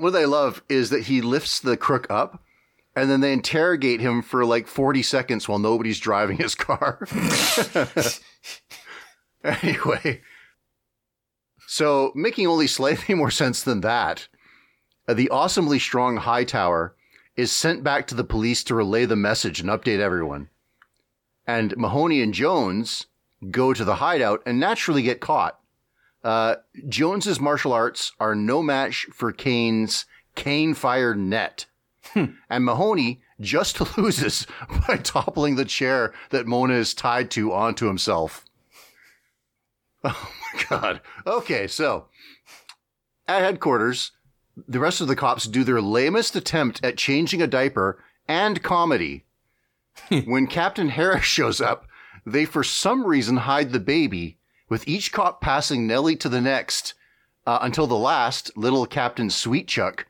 what I love is that he lifts the crook up and then they interrogate him for like 40 seconds while nobody's driving his car. anyway, so making only slightly more sense than that, uh, the awesomely strong Hightower is sent back to the police to relay the message and update everyone. And Mahoney and Jones go to the hideout and naturally get caught. Uh, Jones's martial arts are no match for Kane's cane fired net. and Mahoney just loses by toppling the chair that Mona is tied to onto himself. Oh my god. Okay, so at headquarters, the rest of the cops do their lamest attempt at changing a diaper and comedy. when Captain Harris shows up, they for some reason hide the baby, with each cop passing Nellie to the next uh, until the last, little Captain Sweetchuck,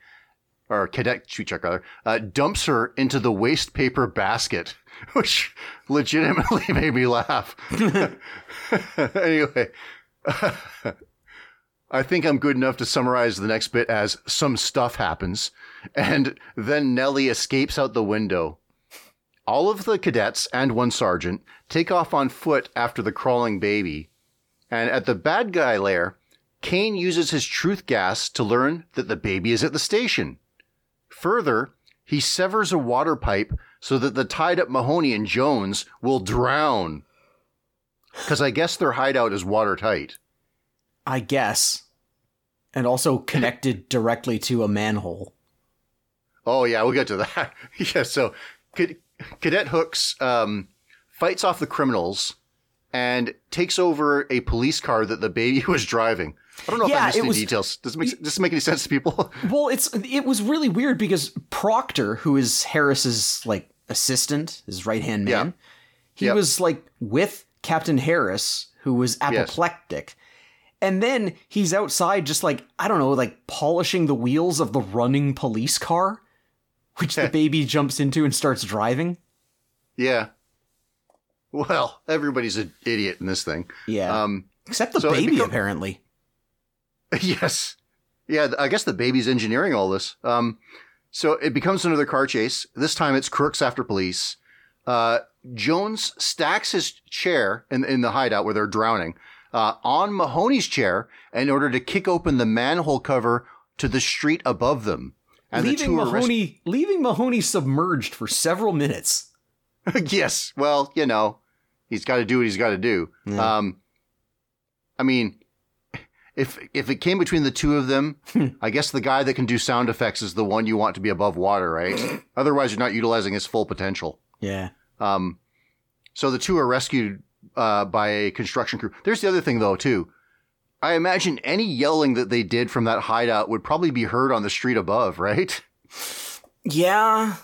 or Cadet Sweetchuck rather, uh, dumps her into the waste paper basket, which legitimately made me laugh. anyway, I think I'm good enough to summarize the next bit as some stuff happens, and then Nellie escapes out the window. All of the cadets and one sergeant take off on foot after the crawling baby, and at the bad guy lair, Kane uses his truth gas to learn that the baby is at the station. Further, he severs a water pipe so that the tied up Mahoney and Jones will drown. Because I guess their hideout is watertight.
I guess. And also connected directly to a manhole.
Oh yeah, we'll get to that. yeah, so Cad- Cadet Hooks um, fights off the criminals and takes over a police car that the baby was driving. I don't know if
Yeah,
I missed any
was-
details. Does it make, does this make any sense to people?
Well, it's it was really weird because Proctor, who is Harris's like assistant, his right hand man,
Yeah.
he
Yep.
was like with Captain Harris, who was apoplectic. And then he's outside just like, I don't know, like polishing the wheels of the running police car, which the baby jumps into and starts driving.
yeah. Well, everybody's an idiot in this thing.
Yeah.
Um,
Except the
so
baby, apparently.
yes. Yeah, I guess the baby's engineering all this. Um, so it becomes another car chase. This time it's crooks after police. Uh, Jones stacks his chair in, in the hideout where they're drowning uh, on Mahoney's chair in order to kick open the manhole cover to the street above them. And
leaving
two are res-
Mahoney, leaving Mahoney submerged for several minutes.
yes. Well, you know, he's got to do what he's got to do.
Yeah.
Um, I mean, if if it came between the two of them, I guess the guy that can do sound effects is the one you want to be above water, right? Otherwise, you're not utilizing his full potential.
Yeah.
Um, so the two are rescued uh, by a construction crew. There's the other thing, though, too. I imagine any yelling that they did from that hideout would probably be heard on the street above, right?
Yeah.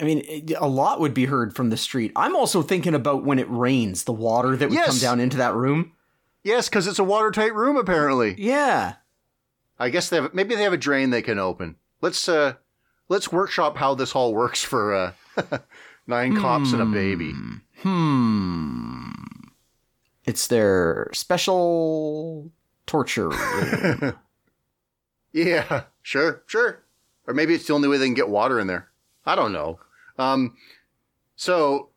I mean, a lot would be heard from the street. I'm also thinking about when it rains, the water that would come down into that room.
Yes, because it's a watertight room, apparently.
Yeah.
I guess they have maybe they have a drain they can open. Let's uh let's workshop how this all works for uh nine cops and a baby.
Hmm. It's their special torture room.
Yeah, sure, sure. Or maybe it's the only way they can get water in there. I don't know. Um so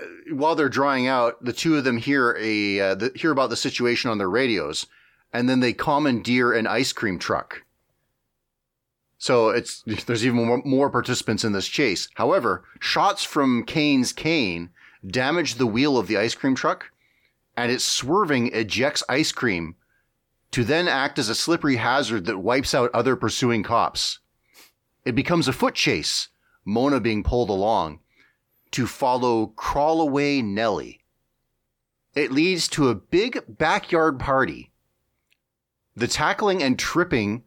uh, while they're drying out, the two of them hear a uh, the, hear about the situation on their radios, and then they commandeer an ice cream truck. So it's there's even more, more participants in this chase. However, shots from Kane's cane damage the wheel of the ice cream truck, and its swerving ejects ice cream to then act as a slippery hazard that wipes out other pursuing cops. It becomes a foot chase, Mona being pulled along to follow Crawlaway Nellie. It leads to a big backyard party. The tackling and tripping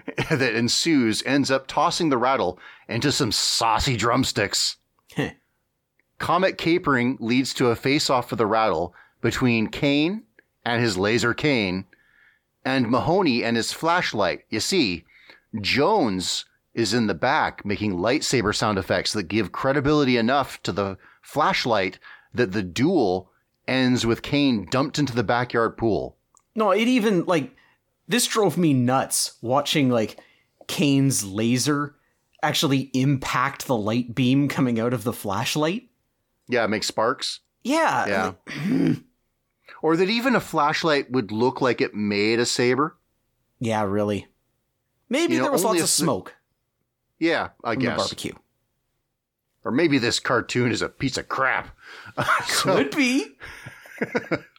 that ensues ends up tossing the rattle into some saucy drumsticks. Comet capering leads to a face off for the rattle between Kane and his laser cane and Mahoney and his flashlight. You see, Jones is in the back making lightsaber sound effects that give credibility enough to the flashlight that the duel ends with Kane dumped into the backyard pool.
no, it even like this drove me nuts watching like Kane's laser actually impact the light beam coming out of the flashlight.
Yeah, it makes sparks.
Yeah.
Yeah. or that even a flashlight would look like it made a saber.
Yeah, really. Maybe
You know,
there was lots of smoke
Yeah, I guess.
barbecue.
Or maybe this cartoon is a piece of crap. so,
Could be.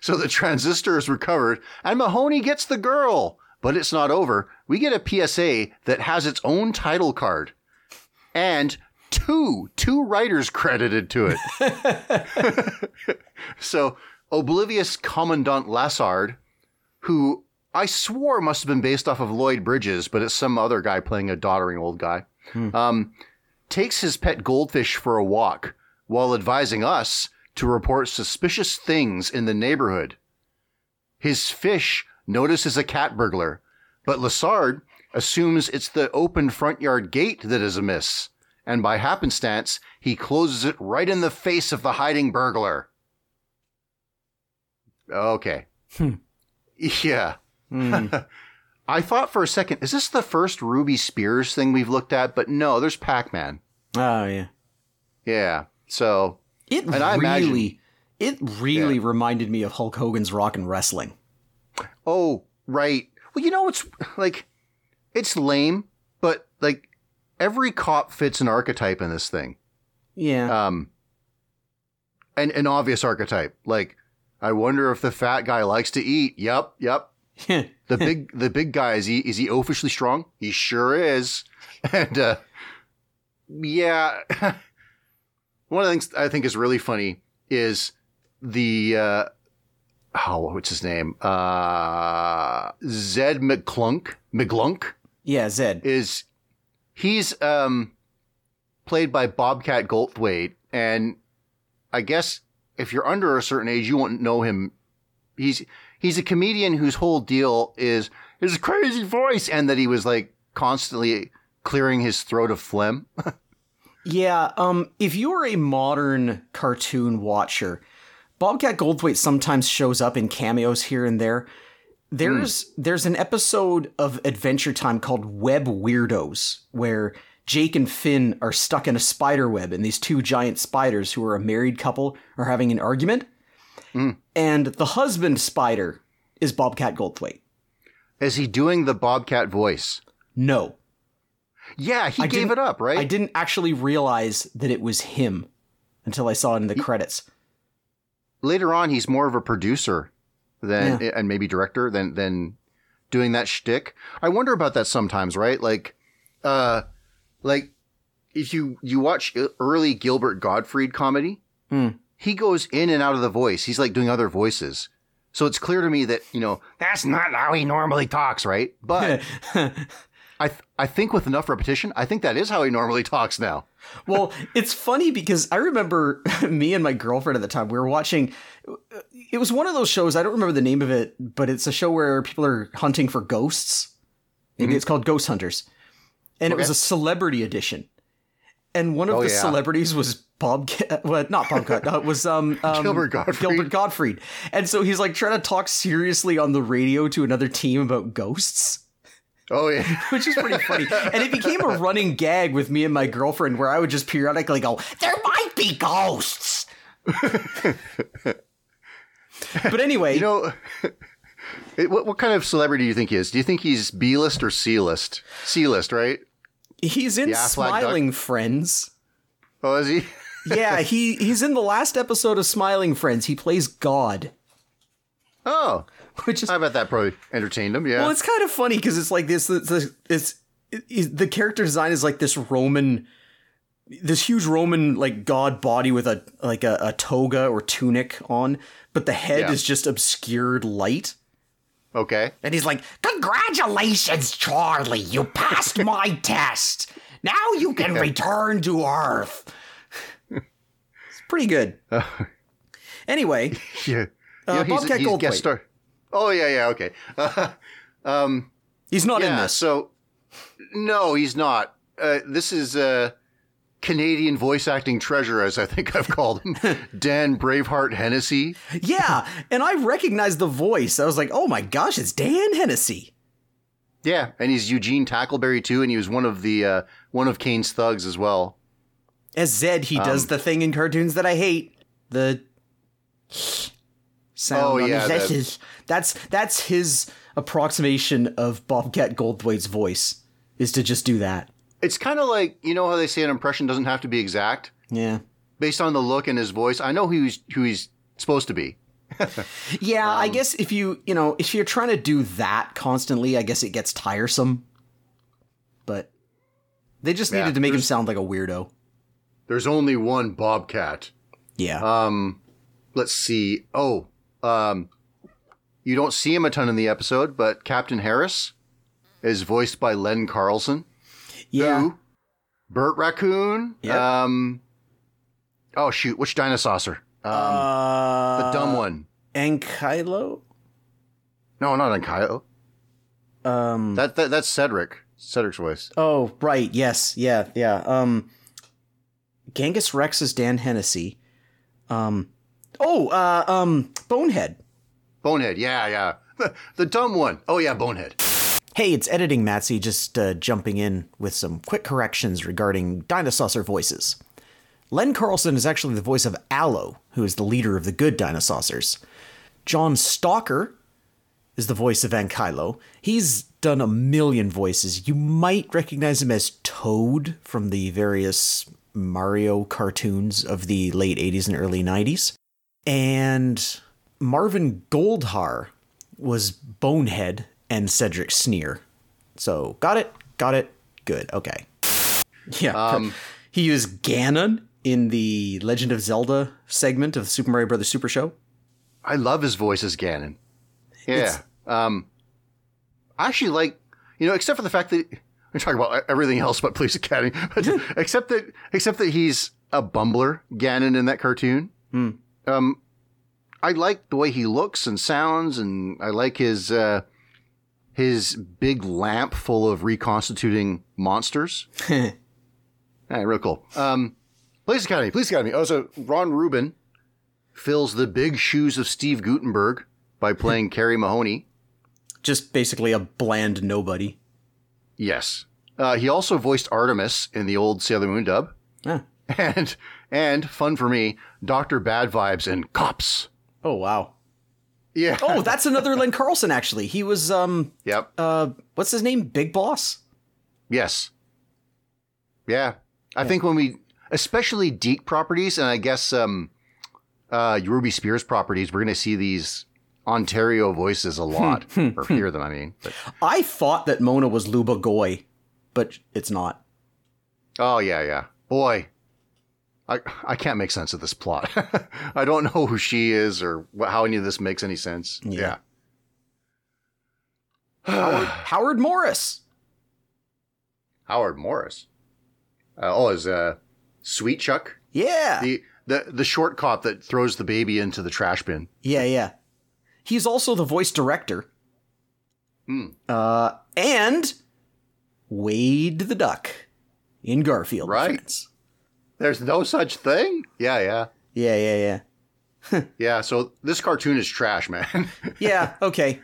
so the transistor is recovered and Mahoney gets the girl. But it's not over. We get a PSA that has its own title card and two, two writers credited to it. so oblivious Commandant Lassard, who I swore must have been based off of Lloyd Bridges, but it's some other guy playing a doddering old guy, um, takes his pet goldfish for a walk while advising us to report suspicious things in the neighborhood. His fish notices a cat burglar, but Lassard assumes it's the open front yard gate that is amiss, and by happenstance, he closes it right in the face of the hiding burglar. Okay.
Hmm.
Yeah.
Hmm.
I thought for a second, is this the first Ruby Spears thing we've looked at? But no, there's Pac Man.
oh yeah.
Yeah. So,
It
And I
really,
imagine-
it really reminded me of Hulk Hogan's Rock and Wrestling.
oh, right. Well, you know, it's like, it's lame, but like, every cop fits an archetype in this thing.
Yeah.
Um, and an obvious archetype. Like, I wonder if the fat guy likes to eat. Yep, yep. The big, the big guy is he is he officially strong? He sure is. And uh, yeah, one of the things I think is really funny is the uh, oh, what's his name? Uh, Zed McClunk. McClunk
yeah, Zed.
is he's um played by Bobcat Goldthwait, and I guess if you're under a certain age, you won't know him. He's he's a comedian whose whole deal is his crazy voice, and that he was like constantly clearing his throat of phlegm.
Yeah, um, if you're a modern cartoon watcher, Bobcat Goldthwait sometimes shows up in cameos here and there. There's there's an episode of Adventure Time called Web Weirdos where Jake and Finn are stuck in a spider web and these two giant spiders who are a married couple are having an argument. And the husband spider is Bobcat Goldthwait.
Is he doing the Bobcat voice?
No.
Yeah, he gave it up, right?
I didn't actually realize that it was him until I saw it in the credits.
Later on, he's more of a producer than and maybe director than than doing that shtick. I wonder about that sometimes, right? Like, uh, like if you you watch early Gilbert Gottfried comedy,
Hmm.
he goes in and out of the voice. He's like doing other voices. So it's clear to me that you know that's not how he normally talks, right? But I th- I think with enough repetition, I think that is how he normally talks now.
well, it's funny because I remember me and my girlfriend at the time, we were watching. It was one of those shows, I don't remember the name of it, but it's a show where people are hunting for ghosts. Maybe it's called Ghost Hunters. And it was a celebrity edition. And one of
Oh,
the
yeah.
celebrities was Bob, well, not Bob, Cut, uh, was um, um,
Gilbert Gottfried.
Gilbert Gottfried. And so he's like trying to talk seriously on the radio to another team about ghosts.
Oh yeah.
which is pretty funny. And it became a running gag with me and my girlfriend where I would just periodically go, There might be ghosts. but anyway,
You know, it, what, what kind of celebrity do you think he is? Do you think he's B list or C list? C list, right?
he's in
Aflac duck?
Smiling Friends.
Oh, is he?
Yeah, he he's in the last episode of Smiling Friends. He plays God,
Oh,
which is
I bet that probably entertained him. Yeah.
well, it's kind of funny because it's like this. It's, it's, it's the character design is like this Roman, this huge Roman like god body with a like a, a toga or tunic on, but the head
Yeah.
is just obscured light.
okay.
And he's like, Congratulations, Charlie, you passed my test. Now you can return to Earth. it's pretty good. Anyway,
Yeah.
Uh,
You know, he's,
Bobcat
he's
Goldthwait.
guest star. Oh yeah, yeah. Okay. um.
he's not in this.
So, no, he's not. Uh, this is uh, Canadian voice acting treasure, as I think I've called him, Dan Braveheart Hennessy.
Yeah, and I recognized the voice. I was like, oh my gosh, it's Dan Hennessy.
Yeah, and he's Eugene Tackleberry too, and he was one of the uh, one of Kane's thugs as well.
As Zed, he does
Um,
the thing in cartoons that I hate. The sound
Oh, yeah,
his
the-
That's that's his approximation of Bobcat Goldthwait's voice is to just do that.
It's kind of like you know how they say an impression doesn't have to be exact
Yeah.
based on the look and his voice. I know who he's who he's supposed to be.
Yeah,
Um,
I guess if you, you know, if you're trying to do that constantly, I guess it gets tiresome. But they just
Yeah,
needed to make him sound like a weirdo.
There's only one Bobcat.
Yeah.
Um, let's see. Oh, um, you don't see him a ton in the episode, but Captain Harris is voiced by Len Carlson.
yeah.
Who? Bert Raccoon.
Yep.
Um. Oh shoot! Which dinosaur? Um,
uh,
the dumb one.
Ankylo?
No, not Ankylo.
Um
That, that that's Cedric. Cedric's voice.
Oh, right. Yes. Yeah, yeah. Um Genghis Rex is Dan Hennessy. Um Oh, uh um Bonehead.
Bonehead. Yeah, yeah. The, the dumb one. Oh yeah, Bonehead.
Hey, it's editing Matsy just uh, jumping in with some quick corrections regarding dinosaur voices. Len Carlson is actually the voice of Allo, who is the leader of the good dinosaurs. John Stalker is the voice of Ankylo. He's done a million voices. You might recognize him as Toad from the various Mario cartoons of the late 80s and early 90s. And Marvin Goldhar was Bonehead and Cedric Sneer. So, got it? Got it? Good. Okay. Yeah.
Um,
he used Ganon in the Legend of Zelda segment of the Super Mario Brothers Super Show.
I love his voice as Ganon. Yeah. Um, I actually like, you know, except for the fact that we're talking about everything else but Police Academy, but except that, except that he's a bumbler, Ganon in that cartoon. Um, I like the way he looks and sounds, and I like his uh, his big lamp full of reconstituting monsters. Yeah, real cool. Um, Police Academy, Police Academy. Oh, so Ron Rubin fills the big shoes of Steve Guttenberg by playing Carey Mahoney.
Just basically a bland nobody.
Yes. Uh, he also voiced Artemis in the old Sailor Moon dub.
Ah.
And, and fun for me, Dr. Bad Vibes and Cops.
Oh wow.
Yeah.
Oh, that's another Len Carlson actually. He was um
Yep.
uh what's his name? Big Boss?
Yes. Yeah. I think when we, especially DiC properties, and I guess um, uh, Ruby Spears properties, we're going to see these Ontario voices a lot, or hear them, I mean. But,
I thought that Mona was Luba Goy, but it's not.
oh, yeah, yeah. Boy, I, I can't make sense of this plot. I don't know who she is or what, how any of this makes any sense.
Yeah. Howard Morris.
Howard Morris. Uh, oh, is uh, Sweetchuck
Yeah.
the, the the short cop that throws the baby into the trash bin?
Yeah, yeah. He's also the voice director.
Hmm.
Uh, and Wade the Duck in Garfield.
Right.
Friends.
There's no such thing. Yeah, yeah.
Yeah, yeah, yeah.
Yeah, so this cartoon is trash, man.
Yeah, okay.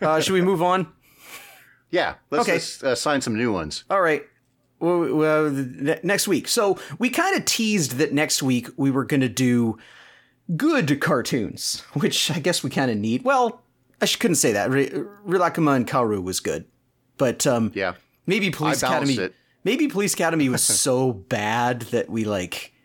Uh, should we move on?
yeah, let's,
Okay.
let's uh, sign some new ones.
All right. Well, well, ne- next week. So we kind of teased that next week we were going to do good cartoons, which I guess we kind of need. Well, I sh- couldn't say that. Rilakkuma and Kaoru was good, but um,
Yeah.
maybe Police Academy.
it.
Maybe Police Academy was so bad that we like.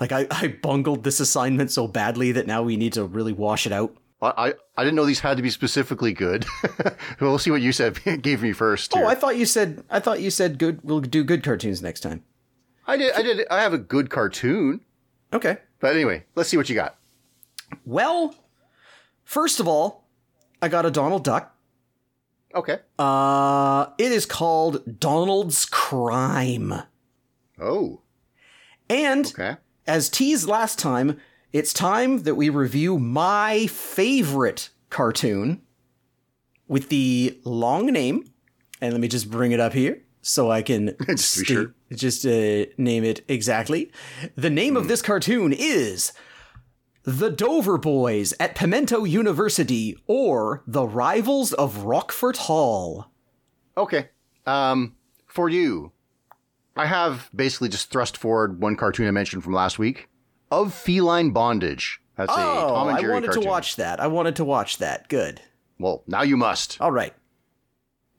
Like I, I bungled this assignment so badly that now we need to really wash it out.
I, I, I didn't know these had to be specifically good. we'll see what you said gave me first.
Oh. I thought you said I thought you said good. We'll do good cartoons next time.
I did. I did. I have a good cartoon.
Okay.
But anyway, let's see what you got.
Well, first of all, I got a Donald Duck.
Okay.
Uh, it is called Donald's Crime.
Oh.
And
Okay.
as teased last time, it's time that we review my favorite cartoon with the long name. And let me just bring it up here so I can
Just be sure.
just uh, name it exactly. The name of this cartoon is The Dover Boys at Pimento University or The Rivals of Roquefort Hall.
Okay. Um, for you, I have basically just thrust forward one cartoon I mentioned from last week of feline bondage. That's a
Oh,
Tom and
I wanted
cartoon.
to watch that. I wanted to watch that. Good.
Well, now you must.
All right.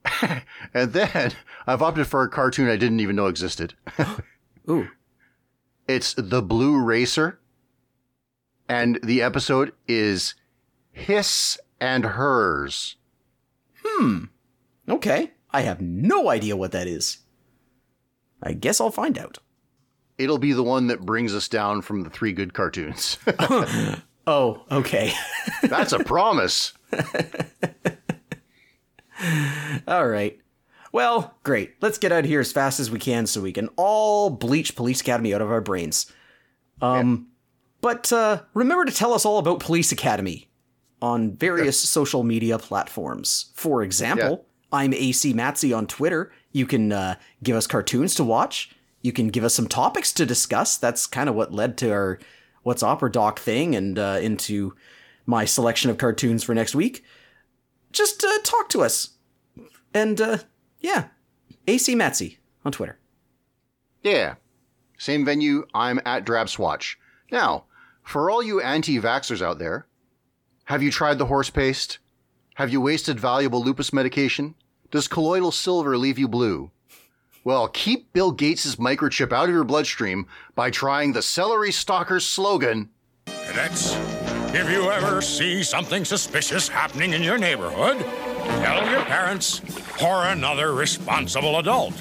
And then I've opted for a cartoon I didn't even know existed.
Ooh.
It's The Blue Racer. And the episode is Hiss and Hers. Hmm.
Okay. I have no idea what that is. I guess I'll find out.
It'll be the one that brings us down from the three good cartoons.
Oh, okay.
That's a promise.
all right. Well, great. Let's get out of here as fast as we can so we can all bleach Police Academy out of our brains. Um, but uh, remember to tell us all about Police Academy on various social media platforms. For example, I'm AC Matsy on Twitter. You can uh, give us cartoons to watch. You can give us some topics to discuss. That's kind of what led to our What's Opera Doc thing and uh, into my selection of cartoons for next week. Just uh, talk to us. And uh, yeah, AC Matsy on Twitter.
Yeah. Same venue, I'm at Drabswatch. Now, for all you anti vaxxers out there, have you tried the horse paste? Have you wasted valuable lupus medication? Does colloidal silver leave you blue? Well, keep Bill Gates' microchip out of your bloodstream by trying the Celery Stalker's slogan
Cadets, if you ever see something suspicious happening in your neighborhood, tell your parents or another responsible adult.